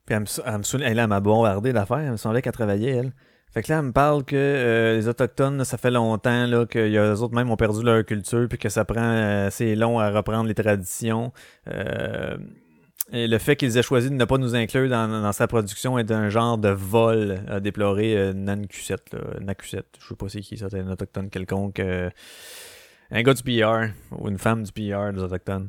B: Puis elle me, elle m'a bombardé d'affaires. Elle me semblait qu'elle travaillait, elle. Fait que là, elle me parle que euh, les Autochtones, ça fait longtemps là, que eux autres même ont perdu leur culture, puis que ça prend euh, assez long à reprendre les traditions. Euh, et le fait qu'ils aient choisi de ne pas nous inclure dans, sa production est un genre de vol, a déploré euh, Nancusette. Nancusette, je sais pas c'est qui ça, c'est un autochtone quelconque. un gars du PR, ou une femme du PR des Autochtones.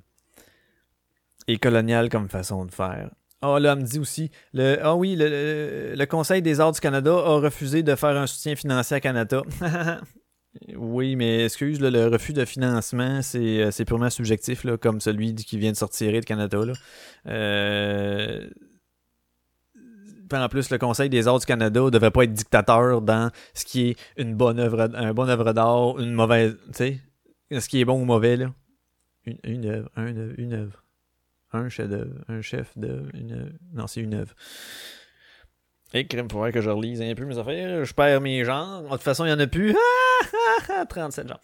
B: Et colonial comme façon de faire. Ah, là, elle me dit aussi, le, ah oui, le, le, Conseil des arts du Canada a refusé de faire un soutien financier à Canada. <laughs> oui, mais excuse, le refus de financement, c'est, euh, purement subjectif, là, comme celui qui vient de sortir de Canada. Là. Euh... En plus, le Conseil des arts du Canada ne devrait pas être dictateur dans ce qui est une bonne œuvre, un bonne œuvre d'art, une mauvaise, tu sais, ce qui est bon ou mauvais, là. Une, une œuvre, une œuvre un chef d'œuvre, un chef de une non c'est une œuvre. Et crème pour que je relise un peu mes affaires, je perds mes genres. De toute façon, il y en a plus. 37 genres.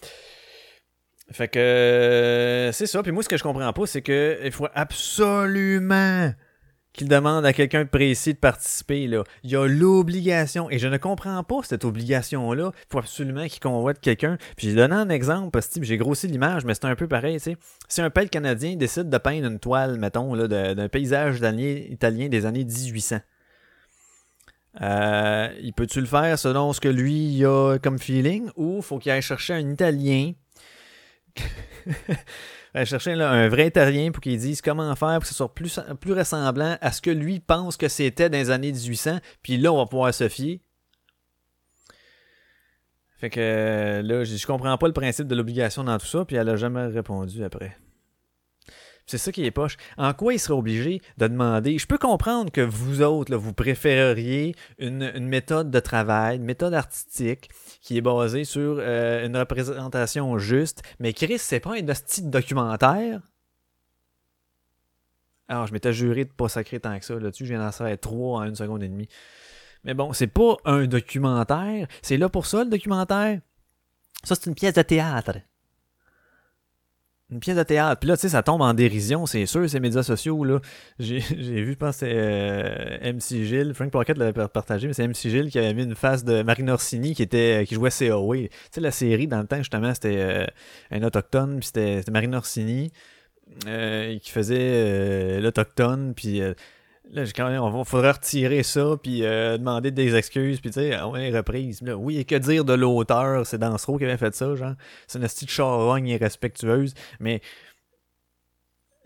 B: Fait que c'est ça. Puis moi, ce que je comprends pas, c'est que il faut absolument qu'il demande à quelqu'un de précis de participer. Là. Il y a l'obligation, et je ne comprends pas cette obligation-là. Il faut absolument qu'il convoite quelqu'un. Puis j'ai donné un exemple, parce que j'ai grossi l'image, mais c'est un peu pareil. sais. Si un peintre canadien décide de peindre une toile, mettons, d'un paysage italien des années 1800, euh, il peut-tu le faire selon ce que lui a comme feeling, ou faut qu'il aille chercher un Italien? <laughs> chercher un vrai terrien pour qu'il dise comment faire pour que ce soit plus, ressemblant à ce que lui pense que c'était dans les années 1800. Puis là, on va pouvoir se fier. Fait que là, je comprends pas le principe de l'obligation dans tout ça, puis elle a jamais répondu après. C'est ça qui est poche. En quoi il serait obligé de demander? Je peux comprendre que vous autres, vous préféreriez une, méthode de travail, une méthode artistique qui est basée sur euh, une représentation juste, mais Chris, c'est pas un style documentaire? Alors, je m'étais juré de pas sacrer tant que ça. Là-dessus, je viens d'en faire trois en une seconde et demie. Mais bon, c'est pas un documentaire. C'est là pour ça, le documentaire? Ça, c'est une pièce de théâtre une pièce de théâtre. Puis là, tu sais, ça tombe en dérision, c'est sûr, ces médias sociaux, là. J'ai <laughs> vu, je pense, c'est euh, MC Gilles, Frank Pocket l'avait partagé, mais c'est MC Gilles qui avait mis une face de Marine Orsini qui était qui jouait COA. Tu sais, la série, dans le temps, justement, c'était euh, un autochtone, puis c'était Marine Orsini euh, qui faisait l'autochtone, puis Là, quand même, on faudrait retirer ça, puis euh, demander des excuses, puis tu sais, on est reprise. Là, oui, et que dire de l'auteur, c'est Dansereau qui avait fait ça, genre. C'est une petite charogne irrespectueuse, mais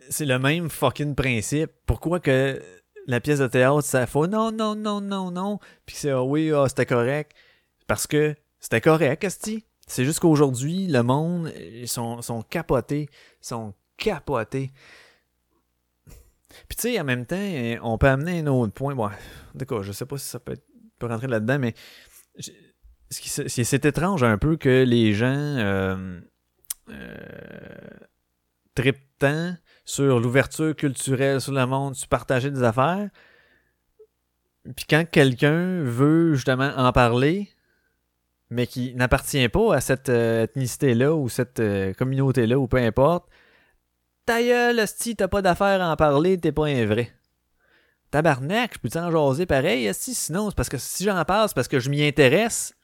B: c'est le même fucking principe. Pourquoi que la pièce de théâtre, ça fait non, non, non, non, non, puis c'est ah oui, ah, c'était correct. Parce que c'était correct, Asti. C'est juste qu'aujourd'hui, le monde, ils sont, sont capotés, sont capotés. Puis tu sais, en même temps, on peut amener un autre point. Bon, d'accord, je sais pas si ça peut, rentrer là-dedans, mais c'est étrange un peu que les gens euh, euh, tant sur l'ouverture culturelle sur le monde, sur partager des affaires. Puis quand quelqu'un veut justement en parler, mais qui n'appartient pas à cette euh, ethnicité-là ou cette euh, communauté-là ou peu importe, ta si t'as pas d'affaires à en parler, t'es pas un vrai. Tabarnak, je peux t'en jaser pareil, si sinon, c'est parce que si j'en parle, c'est parce que je m'y intéresse.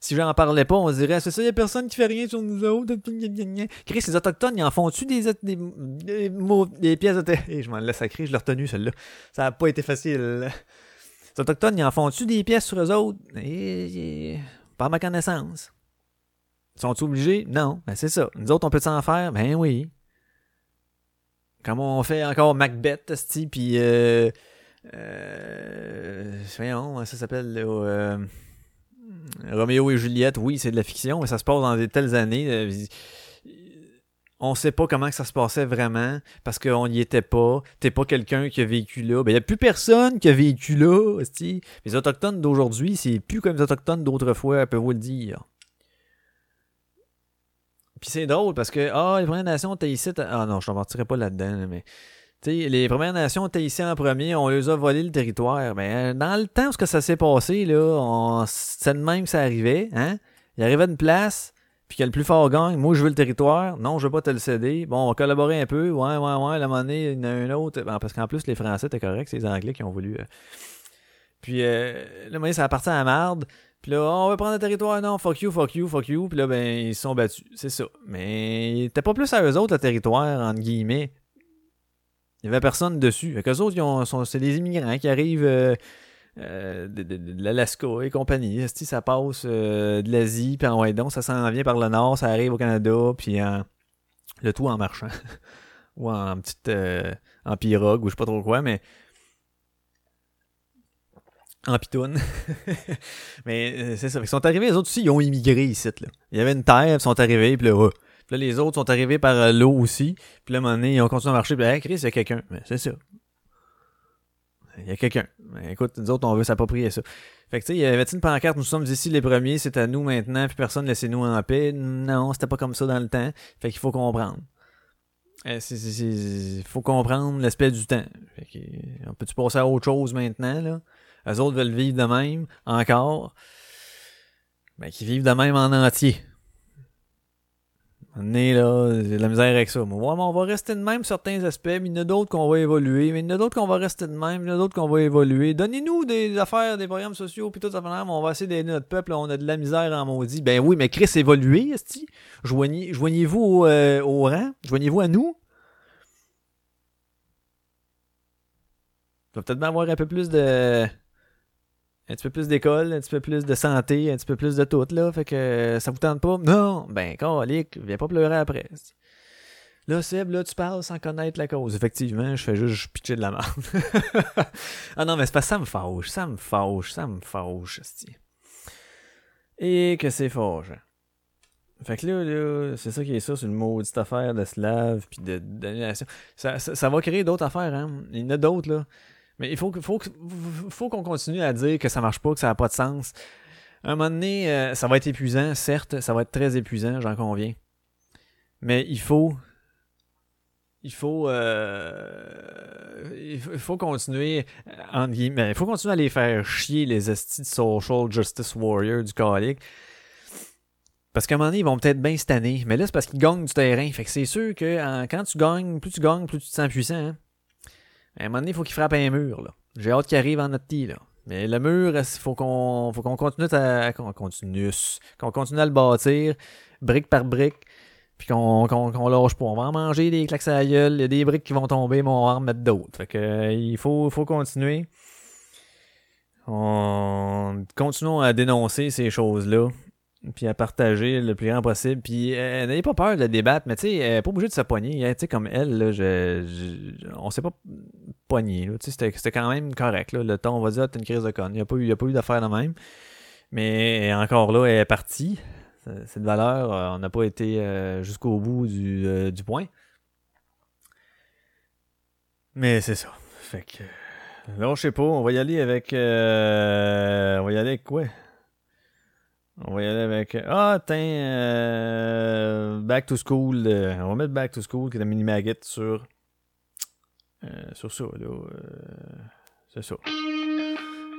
B: Si j'en parlais pas, on dirait, c'est ça, y a personne qui fait rien sur nous autres. Chris, les Autochtones, ils en font-tu des, des, des, pièces de Et je m'en laisse sacrer, je l'ai retenu, celle-là. Ça a pas été facile. Les Autochtones, ils en font-tu des pièces sur eux autres? Et, pas ma connaissance. Sont-ils obligés? Non. Ben, c'est ça. Nous autres, on peut s'en faire? Ben oui. Comme on fait encore Macbeth, puis euh, euh, voyons, ça s'appelle euh, Roméo et Juliette. Oui, c'est de la fiction, mais ça se passe dans des telles années. Euh, on sait pas comment que ça se passait vraiment parce qu'on n'y était pas. T'es pas quelqu'un qui a vécu là. Ben, il n'y a plus personne qui a vécu là. Les Autochtones d'aujourd'hui, c'est plus comme les Autochtones d'autrefois, peut vous le dire. Puis c'est drôle parce que, ah, les Premières Nations étaient ici. Ah non, je t'en partirai pas là-dedans, mais. sais, les Premières Nations étaient ici en premier, on les a volé le territoire. Mais euh, dans le temps où ça s'est passé, là, on... c'est de même que ça arrivait, hein? il arrive à une place, puis que le plus fort gagne. Moi, je veux le territoire. Non, je veux pas te le céder. Bon, on va collaborer un peu. Ouais, ouais, ouais. La monnaie, il y en a un autre. Ben, parce qu'en plus, les Français étaient corrects. C'est les Anglais qui ont voulu. euh. Puis, euh, la monnaie, ça appartient à la marde. Puis là, on va prendre le territoire. Non, fuck you, fuck you, fuck you. Puis là, ben, ils sont battus. C'est ça. Mais t'es pas plus à eux autres, le territoire, entre guillemets. Il y avait personne dessus. Fait qu'eux autres, ils ont- c'est des immigrants qui arrivent euh, euh, de, l'Alaska et compagnie. Esti, ça passe euh, de l'Asie, puis en ouais, ça s'en vient par le nord, ça arrive au Canada, puis en- le tout en marchant. <laughs> ou en petite en pirogue, ou je sais pas trop quoi, mais en pitoune. <laughs> mais euh, c'est ça. Qu'ils sont arrivés, les autres aussi, ils ont immigré ici. Là. Il y avait une terre, ils sont arrivés, puis là. Puis là, les autres sont arrivés par euh, l'eau aussi. Puis là, à moment donné, ils ont continué à marcher. Puis là, Chris, il y a quelqu'un. C'est ça. Il y a quelqu'un. Écoute, nous autres, on veut s'approprier ça. Fait que, tu sais, il y avait une pancarte, nous sommes ici les premiers, c'est à nous maintenant, puis personne laissez-nous en paix? Non, c'était pas comme ça dans le temps. Fait qu'il faut comprendre. Euh, c'est- c'est- faut comprendre l'aspect du temps. Fait que, euh, on peut-tu passer à autre chose maintenant, là? Eux autres veulent vivre de même, encore. Ben, qu'ils vivent de même en entier. On est là, j'ai de la misère avec ça. On va rester de même certains aspects, mais il y en a d'autres qu'on va évoluer, mais il y en a d'autres qu'on va rester de même, il y en a d'autres qu'on va évoluer. Donnez-nous des affaires, des programmes sociaux, puis tout ça, on va essayer d'aider notre peuple, on a de la misère en maudit. Ben oui, mais Chris, évoluez, esti. Joignez, joignez-vous au, euh, au rang, joignez-vous à nous. Il va peut-être bien avoir un peu plus de. Un petit peu plus d'école, un petit peu plus de santé, un petit peu plus de tout, là. Fait que euh, ça vous tente pas? Non! Ben, calique, viens pas pleurer après. Là, Seb, là, tu parles sans connaître la cause. Effectivement, je fais juste pitcher de la merde. <laughs> ah non, mais c'est que ça me fâche, ça me fâche, ça me fâche. Et que c'est fâche. Fait que là, là c'est ça qui est ça, c'est une maudite affaire de slave puis de d'annulation. Ça, ça, ça va créer d'autres affaires, hein. Il y en a d'autres, là. Mais il faut, faut, faut qu'on continue à dire que ça marche pas, que ça n'a pas de sens. Un moment donné, euh, ça va être épuisant, certes, ça va être très épuisant, j'en conviens. Mais il faut. Il faut. euh, il faut, continuer. euh, il faut continuer à les faire chier, les estis de social justice warrior du calique. Parce qu'à un moment donné, ils vont peut-être bien se tanner. Mais là, c'est parce qu'ils gagnent du terrain. Fait que c'est sûr que quand tu gagnes, plus tu gagnes, plus tu te sens puissant. hein. À un moment donné, il faut qu'il frappe un mur. là. J'ai hâte qu'il arrive en notre petit. Là. Mais le mur, il faut qu'on continue à qu'on continue, continue à le bâtir, brique par brique, puis qu'on qu'on lâche pas. On va en manger des claques à la gueule, il y a des briques qui vont tomber, mais on va en remettre d'autres. Fait que euh, il faut, faut continuer. On continuons à dénoncer ces choses-là, puis à partager le plus grand possible. Puis euh, n'ayez pas peur de débattre, mais tu sais, euh, pas obligé de se poigner. hein. Tu sais, comme elle, là, je, je- s'est pas poigné. C'était quand même correct. Là. Le ton, on va dire, t'es une crise de conne. Il n'y a pas eu, eu d'affaire de même. Mais encore là, elle est partie. Cette valeur, euh, on n'a pas été euh, jusqu'au bout du, euh, du point. Mais c'est ça. Fait que. Sais pas, on va y aller avec. on va y aller avec quoi? On va y aller avec. Ah, tiens, euh, Back to School. euh, on va mettre Back to School qui est la mini maguette sur. euh, sur ça, là. euh, c'est ça.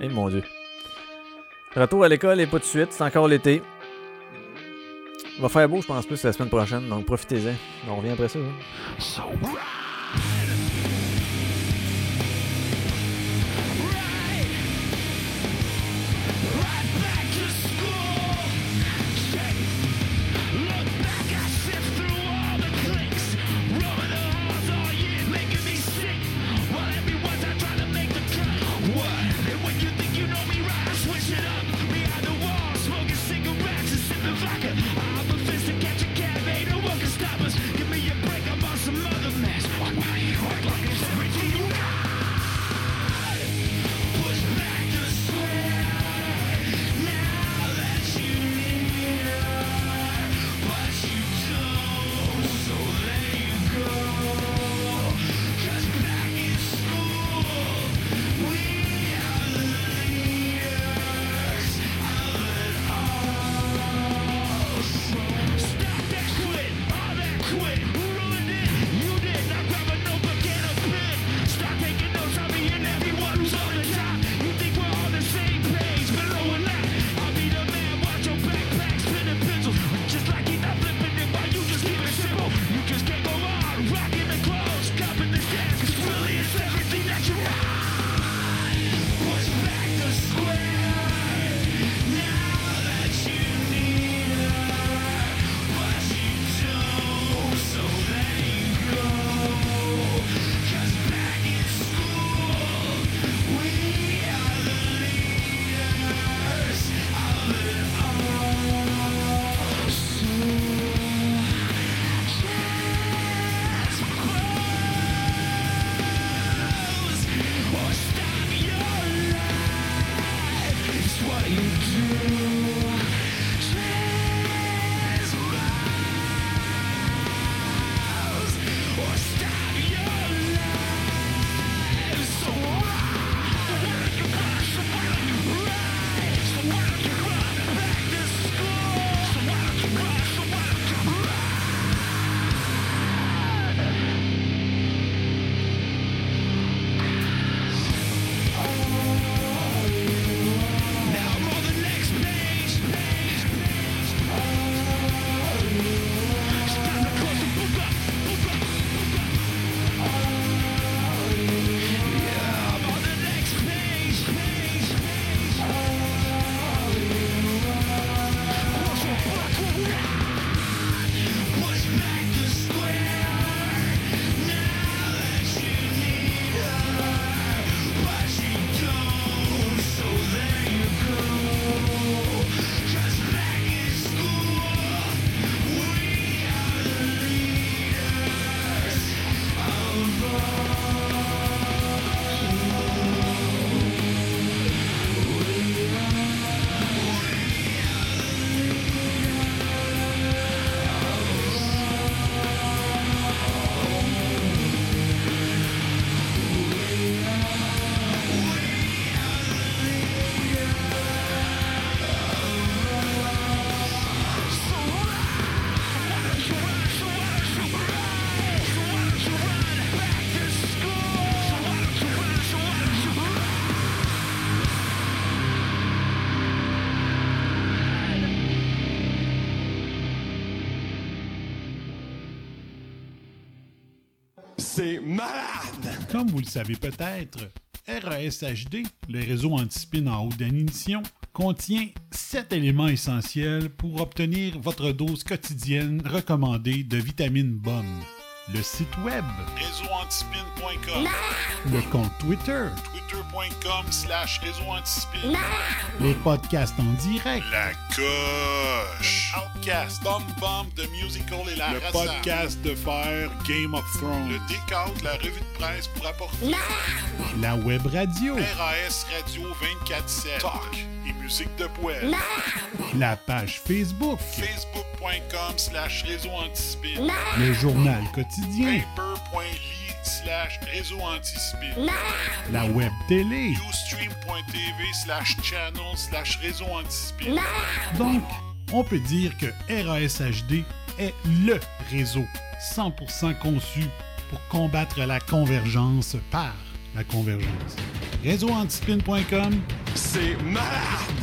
B: Eh mon dieu. Retour à l'école et pas de suite, c'est encore l'été. Va faire beau, je pense plus, la semaine prochaine, donc profitez-en. On revient après ça. hein.
C: Comme vous le savez peut-être, RASHD, le réseau anti-spin en haute définition, contient 7 éléments essentiels pour obtenir votre dose quotidienne recommandée de vitamines bonnes. Le site web réseauantispin.com Le compte Twitter twitter.com slash réseauantispin. Les podcasts en direct La coche. Outcast Bomb Bomb The Musical et la Le podcast de faire Game of Thrones. Le décompte, la revue de presse pour apporter La web radio. RAS Radio 24-7 Talk musique de poêle. La page Facebook. Facebook.com slash réseau antispin Le journal quotidien. Paper.ly slash réseau antispin La web télé. Ustream.tv slash channel slash réseau antispin Donc, on peut dire que RASHD est LE réseau 100% conçu pour combattre la convergence par la convergence. Réseauantispin.com
D: C'est malade!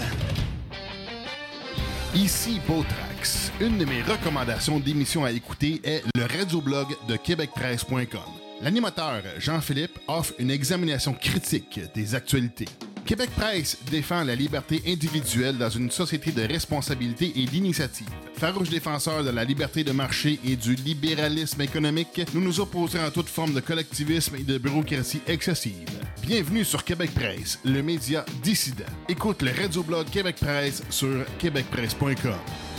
E: Ici Botrax. Une de mes recommandations d'émissions à écouter est le radioblog de québecpresse.com. L'animateur Jean-Philippe offre une examination critique des actualités. Québec Presse défend la liberté individuelle dans une société de responsabilité et d'initiative. Farouche défenseur de la liberté de marché et du libéralisme économique, nous nous opposons à toute forme de collectivisme et de bureaucratie excessive. Bienvenue sur Québec Presse, le média dissident. Écoute le radioblog Québec Presse sur québecpresse.com.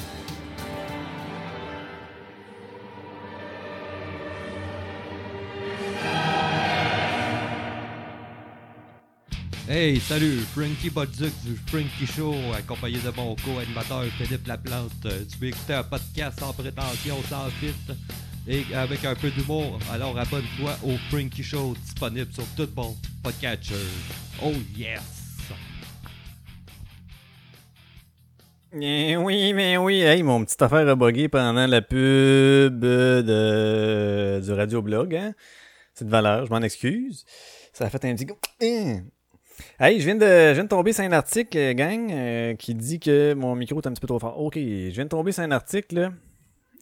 F: Hey, salut, Frankie Bodzuc du Frankie Show, accompagné de mon co-animateur Philippe Laplante. Euh, Tu veux écouter un podcast sans prétention, sans filtre et avec un peu d'humour, alors abonne-toi au Frankie Show, disponible sur tout bon podcatcher. Oh yes!
B: Eh oui, mais oui. Hey, mon petit affaire a bugué pendant la pub de, du radioblog. Hein? C'est de valeur, je m'en excuse. Ça a fait un petit... Hein? Hey, je viens, de, tomber sur un article, euh, gang, euh, qui dit que mon micro est un petit peu trop fort. Ok, je viens de tomber sur un article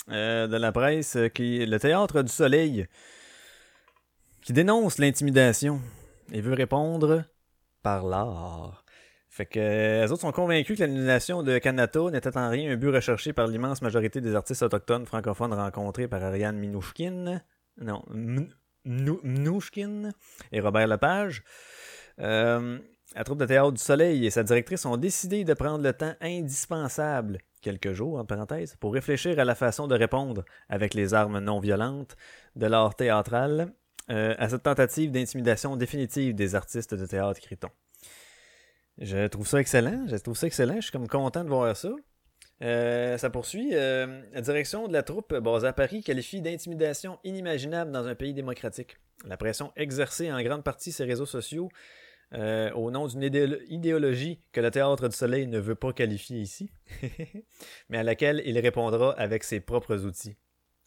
B: euh, de la presse qui le Théâtre du Soleil qui dénonce l'intimidation et veut répondre par l'art. Fait que les autres sont convaincus que l'annulation de Canada n'était en rien un but recherché par l'immense majorité des artistes autochtones francophones rencontrés par Ariane Minouchkin, non, Mnouchkin et Robert Lepage. Euh, la troupe de théâtre du Soleil et sa directrice ont décidé de prendre le temps indispensable, quelques jours en parenthèse, pour réfléchir à la façon de répondre avec les armes non violentes de l'art théâtral euh, à cette tentative d'intimidation définitive des artistes de théâtre criton. Je trouve ça excellent, je trouve ça excellent, je suis comme content de voir ça. Euh, ça poursuit. euh, la direction de la troupe basée à Paris qualifie d'intimidation inimaginable dans un pays démocratique. La pression exercée en grande partie ces réseaux sociaux euh, au nom d'une idéolo- idéologie que le Théâtre du Soleil ne veut pas qualifier ici, <laughs> mais à laquelle il répondra avec ses propres outils.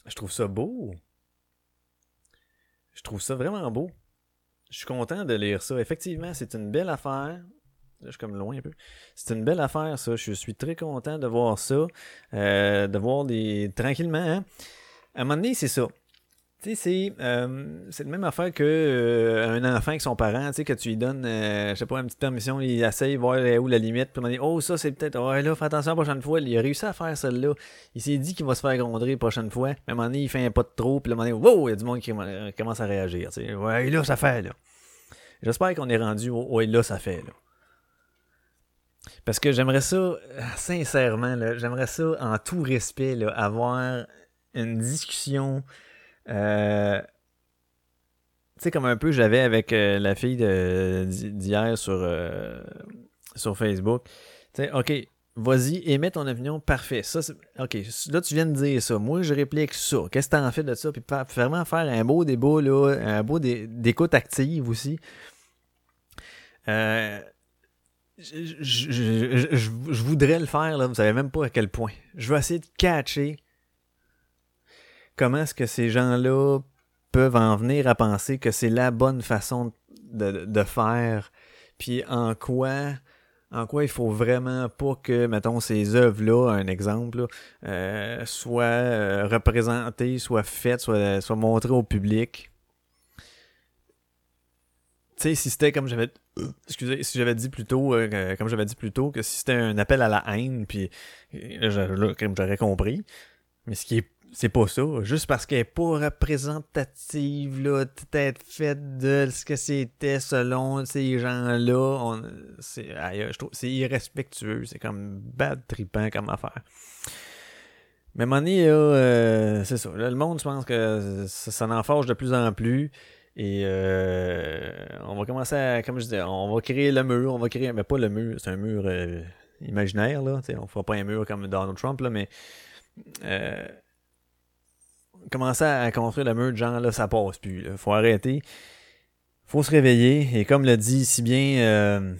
B: Je trouve ça beau. Je trouve ça vraiment beau. Je suis content de lire ça. Effectivement, c'est une belle affaire. Je suis comme loin un peu. C'est une belle affaire, ça. Je suis très content de voir ça. Euh, de voir des. Tranquillement, hein. À un moment donné, c'est ça. Euh, c'est la même affaire que euh, un enfant avec son parent, tu sais, que tu lui donnes, euh, je sais pas, une petite permission, il essaye, voir où la limite, puis on dit, oh, ça, c'est peut-être, ouais, là, fais attention la prochaine fois. Il a réussi à faire celle-là. Il s'est dit qu'il va se faire gronder la prochaine fois. Mais à un moment donné, il fait un pas de trop, puis à un moment donné, wow, il y a du monde qui commence à réagir, tu sais. Ouais, là, ça fait, là. J'espère qu'on est rendu au, ouais, là, ça fait, là. Parce que j'aimerais ça, sincèrement, j'aimerais ça, en tout respect, là, avoir une discussion. Euh, tu sais, comme un peu j'avais avec euh, la fille d'hier sur, euh, sur Facebook. Tu OK, vas-y, émets ton opinion, parfait. Ça, OK, là, tu viens de dire ça. Moi, je réplique ça. Qu'est-ce que t'en fais de ça? Puis vraiment faire un beau débat, là, un beau dé- d'écoute active aussi. Euh, je voudrais le faire, là, vous savez même pas à quel point. Je vais essayer de catcher comment est-ce que ces gens-là peuvent en venir à penser que c'est la bonne façon de, faire, puis en quoi en quoi il faut vraiment pas que, mettons, ces œuvres-là, un exemple, euh, soient euh, représentées, soient faites, soient, montrées au public? sais, si c'était comme j'avais. <coughs> Excusez, si j'avais dit plus tôt, euh, comme j'avais dit plus tôt, que si c'était un appel à la haine, puis j'aurais compris. Mais ce qui est. C'est pas ça. Juste parce qu'elle est pas représentative, là, peut-être faite de ce que c'était selon ces gens-là. C'est je trouve c'est irrespectueux. C'est comme bad tripant comme affaire. Mais là, euh, c'est ça. Le monde, je pense que ça, ça en forge de plus en plus. Et euh, on va commencer à, comme je disais, on va créer le mur, on va créer, mais pas le mur, c'est un mur euh, imaginaire, là, tu sais, on fera pas un mur comme Donald Trump, là, mais euh, commencer à construire le mur genre, là, ça passe plus, là. faut arrêter, faut se réveiller, et comme le dit si bien euh,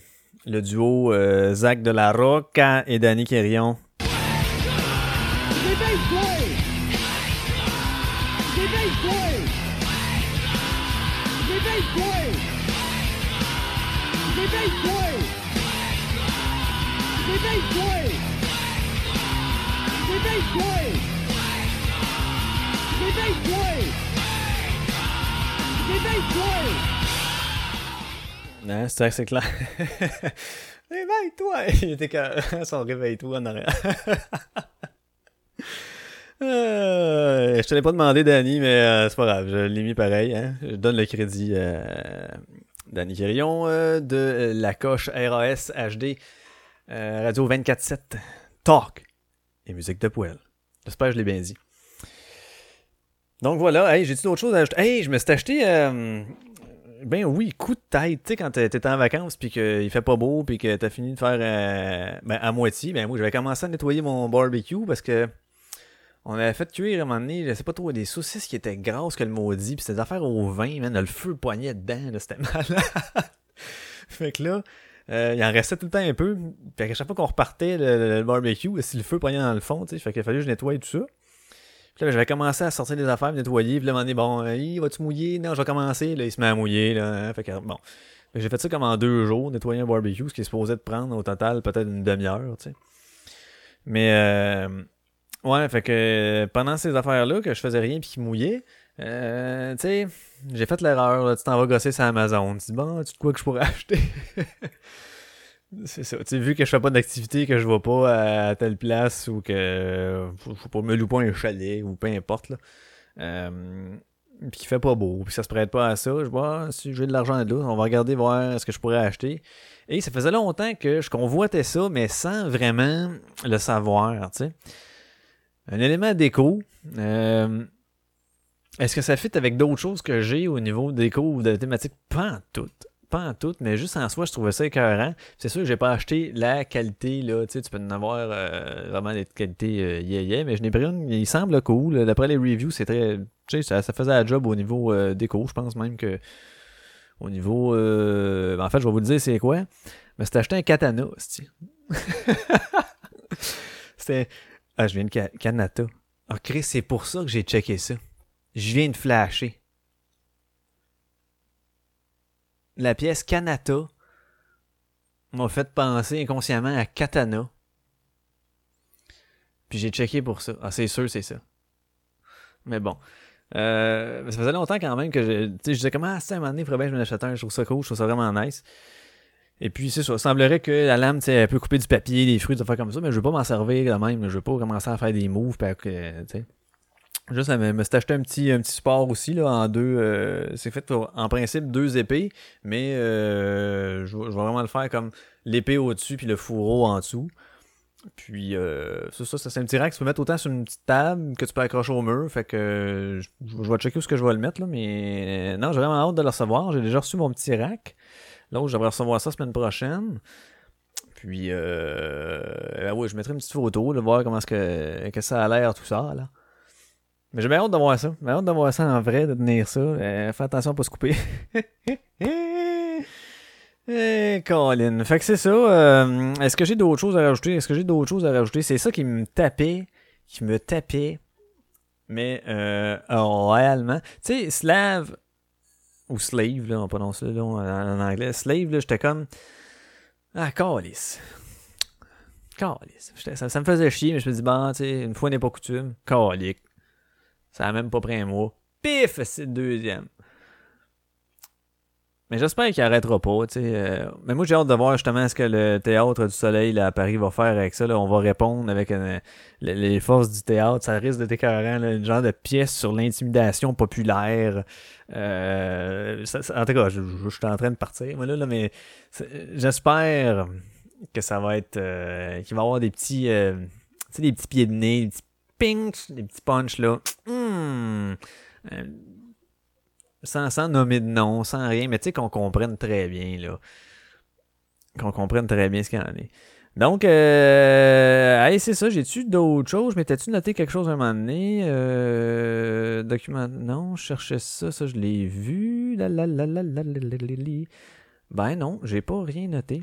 B: le duo euh, Zach de la Rocca et Danny Quérion, Hein, c'est assez clair. <laughs> réveille-toi! <laughs> Il était quand <laughs> son réveille-toi en arrière. Euh, je te l'ai pas demandé, Danny, mais euh, c'est pas grave. Je l'ai mis pareil. Hein. Je donne le crédit à Danny Quirion euh, de euh, la coche RAS HD euh, Radio 24-7 Talk et musique de poêle. J'espère que je l'ai bien dit. Donc voilà, hey, j'ai-tu d'autres choses à ajouter? Hey, je me suis acheté euh, ben oui, coup de tête, tu sais, quand t'es en vacances puis qu'il fait pas beau puis que t'as fini de faire euh, ben, à moitié, ben moi, je vais commencer à nettoyer mon barbecue parce que on avait fait cuire à un moment donné, je sais pas trop, des saucisses qui étaient grasses que le maudit, puis c'était des affaires au vin, man, le feu poignait dedans, c'était <laughs> malade. fait que là, euh, il en restait tout le temps un peu, puis à chaque fois qu'on repartait le, le- barbecue, si le feu poignait dans le fond, tu sais, fait qu'il fallu que je nettoie tout ça. Puis là, j'avais commencé à sortir des affaires, nettoyer, puis là, donné, bon, euh, Hi, vas-tu mouiller? Non, je vais commencer. Là, il se met à mouiller, là. hein, fait que, bon. Que J'ai fait ça comme en deux jours, nettoyer un barbecue, ce qui est supposé de prendre au total peut-être une demi-heure, tu sais. Mais, euh, ouais, fait que pendant ces affaires-là, que je faisais rien puis qui mouillait, euh, tu sais, j'ai fait l'erreur, tu t'en vas gosser sur Amazon. Tu dis, bon, tu de quoi que je pourrais <laughs> acheter? C'est ça. Tu sais, vu que je fais pas d'activité, que je vais pas à telle place ou que je pas, me loue pas un chalet ou peu importe là. Euh, puis qu'il fait pas beau, puis ça se prête pas à ça. Je vois si j'ai de l'argent là, on va regarder voir ce que je pourrais acheter. Et ça faisait longtemps que je convoitais ça, mais sans vraiment le savoir, tu sais. Un élément déco. euh, Est-ce que ça fit avec d'autres choses que j'ai au niveau déco ou de thématique? Pas en tout. Pas en tout, mais juste en soi, je trouvais ça écœurant. C'est sûr que j'ai pas acheté la qualité, là. Tu sais, tu peux en avoir euh, vraiment des qualités euh, yeah, yeah, mais je n'ai pris une, il semble cool. D'après les reviews, c'est très. Tu sais, ça, faisait la job au niveau euh, déco. Je pense même que. Au niveau. euh, en fait, je vais vous le dire, c'est quoi? Mais c'était acheté un katana. <laughs> C'était. Ah, je viens de Ka- Kanata. Ah, Chris, c'est pour ça que j'ai checké ça. Je viens de flasher. La pièce Kanata m'a fait penser inconsciemment à Katana. Puis j'ai checké pour ça. Ah, c'est sûr, c'est ça. Mais bon. Euh, ça faisait longtemps quand même que je, je disais comment, ah, c'est un moment donné, il que je m'en achète un. Je trouve ça cool, je trouve ça vraiment nice. Et puis, c'est ça. Il semblerait que la lame, tu sais, elle peut couper du papier, des fruits, des affaires comme ça, mais je veux pas m'en servir quand même. Je veux pas commencer à faire des moves, puis sais. Juste, elle me, s'est acheté un petit, un petit support aussi, là, en deux. euh, c'est fait en principe, deux épées, mais euh, je, vais- vraiment le faire comme l'épée au-dessus, puis le fourreau en dessous. Puis, euh, ça, ça, c'est un petit rack que tu peux mettre autant sur une petite table que tu peux accrocher au mur. Fait que je, je vais checker où ce que je vais le mettre, là, mais non, j'ai vraiment hâte de le recevoir. J'ai déjà reçu mon petit rack. Je devrais recevoir ça semaine prochaine. Puis, euh, ah ouais, je mettrai une petite photo, de voir comment est-ce que, que ça a l'air, tout ça, là. Mais j'ai bien hâte de voir ça. J'ai hâte de voir ça en vrai, de tenir ça. Euh, fais attention à pas se couper. <laughs> Eh, Colin. Fait que c'est ça. euh, Est-ce que j'ai d'autres choses à rajouter? Est-ce que j'ai d'autres choses à rajouter? C'est ça qui me tapait. Qui me tapait. Mais, euh, réellement. Tu sais, slave. Ou slave, là, on prononce ça là, en, en anglais. Slave, là, j'étais comme. Ah. Calice. J'étais- Ça, me faisait chier, mais je me dis, bon, tu sais, une fois n'est pas coutume. Calique. Ça a même pas pris un mois. Pif, c'est le deuxième. Mais j'espère qu'il arrêtera pas, tu sais. euh, mais moi, j'ai hâte de voir justement ce que le Théâtre du Soleil là, à Paris va faire avec ça. Là. On va répondre avec euh, les, forces du théâtre. Ça risque écœurant, là, une genre de pièce sur l'intimidation populaire. Euh, en tout cas, je, suis en train de partir, moi, là, là, mais j'espère que ça va être... euh, qu'il va y avoir des petits... euh, des petits pieds de nez, des petits ping, des petits punchs là. Hmm. Euh, sans, nommer de nom, sans rien, mais tu sais qu'on comprenne très bien là. Qu'on comprenne très bien ce qu'il y en a. Donc, euh, c'est ça. J'ai-tu d'autres choses? Mais t'as-tu noté quelque chose à un moment donné? Euh, document... Non, je cherchais ça. Ça, je l'ai vu. Ben non, j'ai pas rien noté.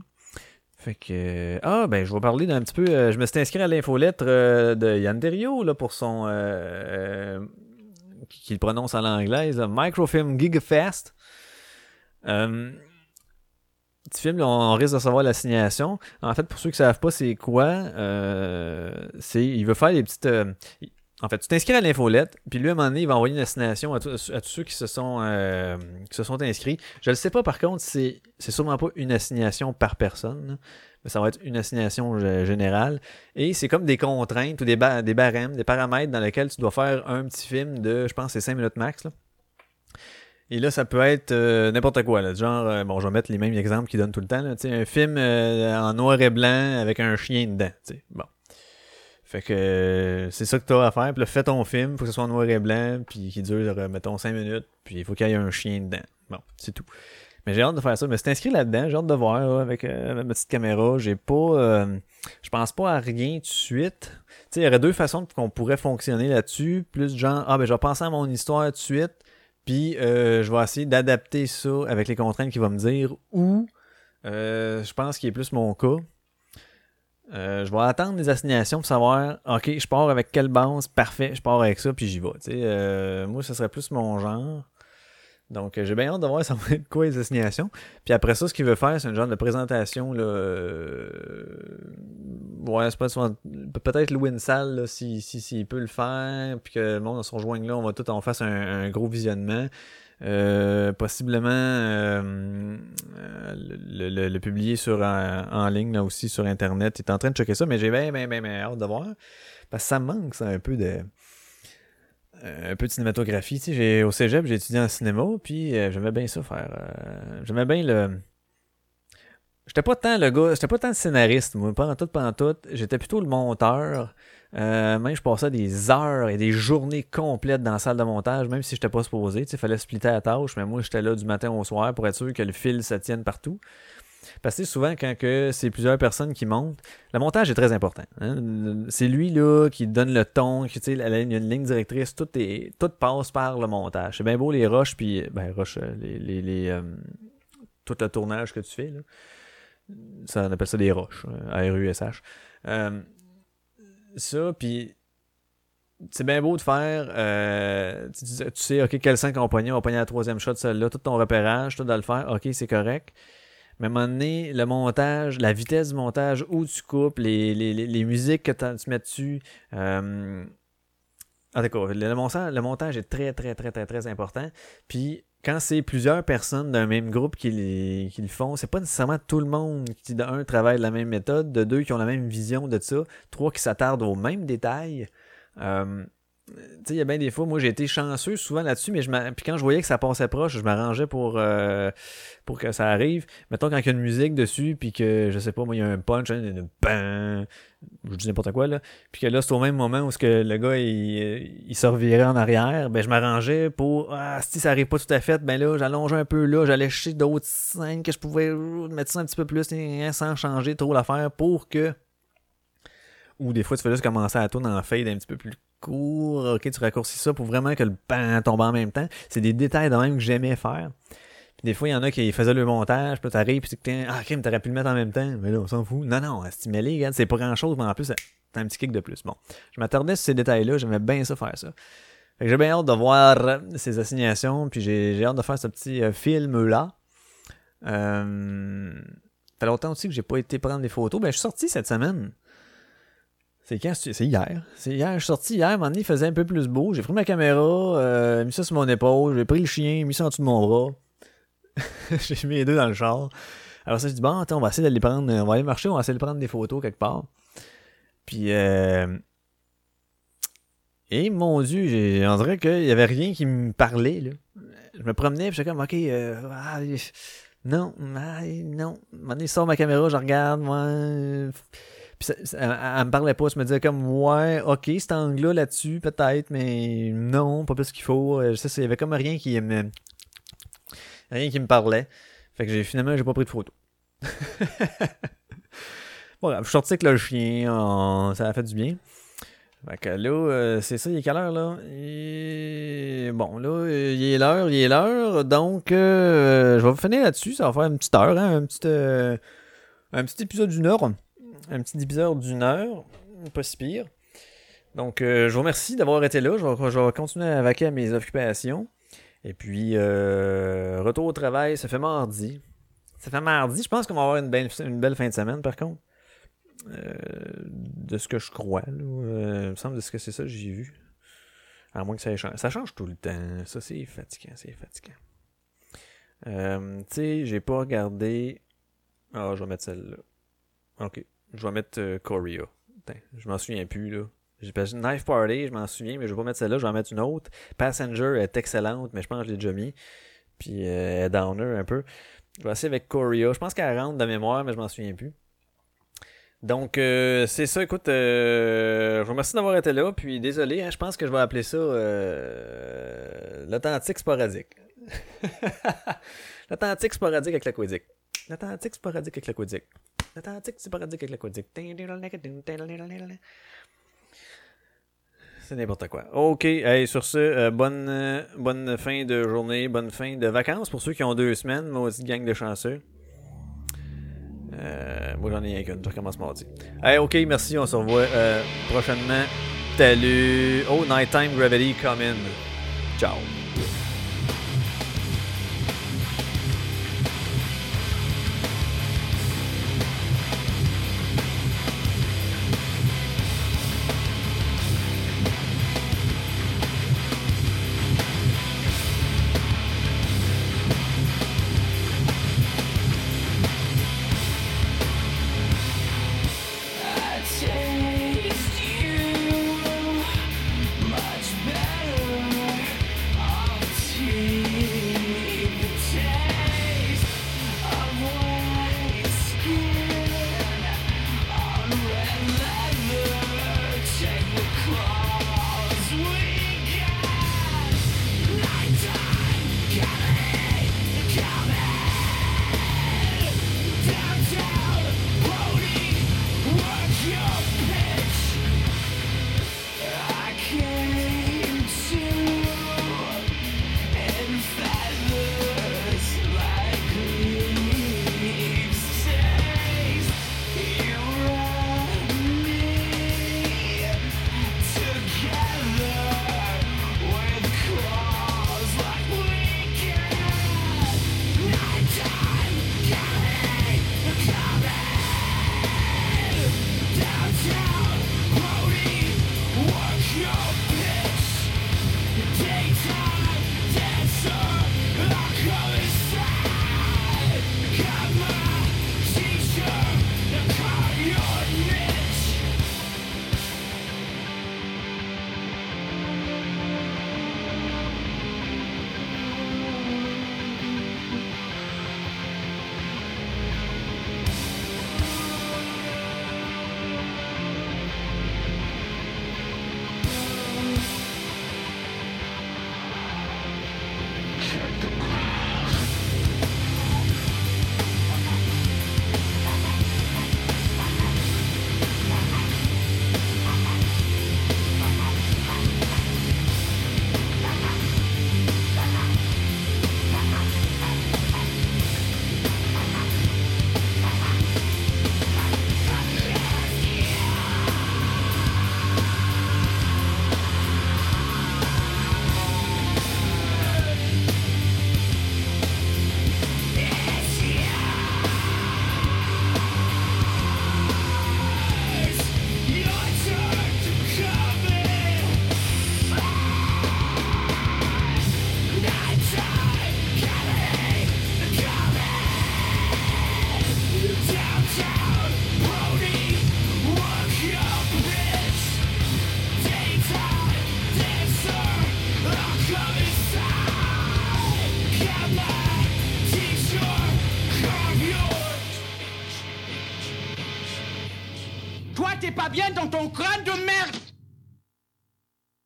B: Fait que. Ah, ben, je vais parler d'un petit peu. euh, je me suis inscrit à l'infolettre euh, de Yann Terriot, là, pour son. euh, euh, qui qui le prononce en l'anglaise, là, Microfilm Gigafest. Euh, petit film, là, on risque de savoir l'assignation. En fait, pour ceux qui ne savent pas c'est quoi, c'est il veut faire des petites. En fait, tu t'inscris à l'infolette, puis lui, à un moment donné, il va envoyer une assignation à, tous- ceux qui se sont, euh, qui se sont inscrits. Je ne sais pas, par contre, c'est c'est sûrement pas une assignation par personne, mais ça va être une assignation générale. Et c'est comme des contraintes ou des, des barèmes, des paramètres dans lesquels tu dois faire un petit film de, je pense, c'est 5 minutes max. Là. Et là, ça peut être euh, n'importe quoi. Là. Genre, euh, bon, je vais mettre les mêmes exemples qu'ils donnent tout le temps. Là. Un film euh, en noir et blanc avec un chien dedans. tu sais. Bon. Fait que euh, c'est ça que tu as à faire. Puis là, fais ton film, faut que ce soit en noir et blanc, puis qu'il dure, mettons, 5 minutes, puis il faut qu'il y ait un chien dedans. Bon, c'est tout. Mais j'ai hâte de faire ça. Mais c'est inscrit là-dedans, j'ai hâte de voir avec euh, ma petite caméra. J'ai pas. euh, je pense pas à rien tout de suite. Tu sais, il y aurait deux façons qu'on pourrait fonctionner là-dessus. Plus genre, ah ben je vais penser à mon histoire tout de suite, puis euh, je vais essayer d'adapter ça avec les contraintes qu'il va me dire. Ou je pense qu'il est plus mon cas. Euh, je vais attendre les assignations pour savoir, ok, je pars avec quelle base, parfait, je pars avec ça, puis j'y vais. Euh, moi, ce serait plus mon genre. Donc, euh, j'ai bien hâte de voir <laughs> ça quoi les assignations. Puis après ça, ce qu'il veut faire, c'est une genre de présentation. Là, euh, ouais, c'est pas peut-être louer une salle là, si, si, s'il peut le faire, puis que le monde se rejoigne là, on va tout en face un, un gros visionnement. Euh, possiblement euh, euh, le, le- le publier sur en, en ligne là aussi sur internet. Il est en train de checker ça, mais j'ai bien, bien, bien, bien hâte de voir. Parce que ça manque ça un peu de euh, un peu de cinématographie. Tu sais, au cégep, j'ai étudié en cinéma, puis euh, j'aimais bien ça faire. euh, j'aimais bien le. J'étais pas tant le gars, j'étais pas tant le scénariste, moi, en tout, en tout. J'étais plutôt le monteur. Euh, même je passais des heures et des journées complètes dans la salle de montage, même si j'étais pas supposé. Il fallait splitter la tâche, mais moi j'étais là du matin au soir pour être sûr que le fil se tienne partout. Parce que souvent, quand c'est plusieurs personnes qui montent, le montage est très important. hein. C'est lui là qui donne le ton, qui, il y a une ligne directrice, tout, est, tout passe par le montage. C'est bien beau les rushs, puis ben rush, euh, les, les, les, euh, tout le tournage que tu fais. Là. Ça, on appelle ça des rushs, euh, R-U-S-H. Euh, ça, puis c'est bien beau de faire. euh, tu, sais, OK, quel sang qu'on pognait, on pogner la troisième shot, celle-là, tout ton repérage, tout de le faire, OK, c'est correct. Mais à un moment donné, le montage, la vitesse du montage, où tu coupes, les, les, les, musiques que tu mets dessus. Euh, en tout cas, le montage, le montage est très, très, très, très, très important. Puis quand c'est plusieurs personnes d'un même groupe qui, le font, c'est pas nécessairement tout le monde qui, de un, travaille de la même méthode, de deux, qui ont la même vision de ça, trois, qui s'attardent aux mêmes détails. Euh, il y a bien des fois, moi j'ai été chanceux souvent là-dessus, mais je puis quand je voyais que ça passait proche, je m'arrangeais pour, euh, pour que ça arrive. Mettons quand il y a une musique dessus, puis que je sais pas, moi il y a un punch, hein, une bang, je dis n'importe quoi là, puis que là c'est au même moment où ce que le gars il, il se revirait en arrière, ben je m'arrangeais pour, ah si ça arrive pas tout à fait, ben là j'allongeais un peu là, j'allais chercher d'autres scènes que je pouvais euh, mettre ça un petit peu plus hein, sans changer trop l'affaire pour que ou des fois tu fais juste commencer à tourner en fade un petit peu plus court, ok, tu raccourcis ça pour vraiment que le pan tombe en même temps. C'est des détails de même que j'aimais faire. Puis des fois, il y en a qui faisaient le montage, puis t'arrives, puis tu te dis, ah, crime, t'aurais pu le mettre en même temps. Mais là, on s'en fout. Non, non, stimulé, regarde, c'est pas grand chose, mais en plus, t'as un petit kick de plus. Bon. Je m'attardais sur ces détails-là, j'aimais bien ça faire ça. Fait que j'ai bien hâte de voir ces assignations, puis j'ai hâte de faire ce petit euh, film-là. Euh, ça fait longtemps aussi que j'ai pas été prendre des photos. Ben, je suis sorti cette semaine. C'est quand c'est hier. C'est hier. Je suis sorti hier, à un moment donné, il faisait un peu plus beau. J'ai pris ma caméra, euh, mis ça sur mon épaule, j'ai pris le chien, mis ça en dessous de mon bras. <laughs> j'ai mis les deux dans le char. Alors ça, je dis, bon, attends, on va essayer d'aller prendre, on va aller marcher, on va essayer de prendre des photos quelque part. Puis, euh... et mon Dieu, on dirait qu'il y avait rien qui me parlait, là. Je me promenais, puis j'étais comme, ok, euh, ah, non, ah, non. À un moment ma caméra, je regarde, moi. Euh, Puis elle, me parlait pas, je me disais comme, ouais, ok, cet angle-là là-dessus, peut-être, mais non, pas plus qu'il faut. Euh, Je sais, il y avait comme rien qui me. Rien qui me parlait. Fait que j'ai finalement, j'ai pas pris de photo. <laughs> Bon, je suis sorti avec le chien, ça a fait du bien. Fait que là, euh, c'est ça, il est quelle heure là? Bon, là, euh, il est l'heure, il est l'heure. Donc, euh, je vais finir là-dessus. Ça va faire une petite heure, hein, un, petit, euh, un petit épisode d'une heure. Un petit épisode d'une heure. Pas si pire. Donc, euh, je vous remercie d'avoir été là. Je vais, continuer à vaquer à mes occupations. Et puis, euh, retour au travail, ça fait mardi. Ça fait mardi. Je pense qu'on va avoir une belle, fin de semaine, par contre. Euh, de ce que je crois. Là. Il me semble que c'est ça que j'ai vu. À moins que ça change. Ça change tout le temps. Ça, c'est fatigant. C'est fatigant. Tu sais, j'ai pas regardé. Ah, je vais mettre celle-là. Ok. Je vais mettre euh, Korea. Je m'en souviens plus, là. J'ai pas Knife Party, je m'en souviens, mais je vais pas mettre celle-là, je vais en mettre une autre. Passenger est excellente, mais je pense que je l'ai déjà mis. Puis euh, downer un peu. Je vais essayer avec Korea. Je pense qu'elle rentre de mémoire, mais je m'en souviens plus. Donc, euh, c'est ça. Écoute, euh, je vous remercie d'avoir été là. Puis, désolé, hein, je pense que je vais appeler ça euh, l'authentique sporadique. <laughs> l'authentique sporadique avec l'aquadique. L'authentique sporadique avec C'est n'importe quoi. OK. Hey, sur ce, euh, bonne, euh, bonne fin de journée, bonne fin de vacances pour ceux qui ont deux semaines. Moi aussi, gang de chanceux. Euh, moi, j'en ai rien qu'une. Je recommence mardi. Hey, OK, merci. On se revoit euh, prochainement. Salut. Oh, Nighttime Gravity, come in. Ciao.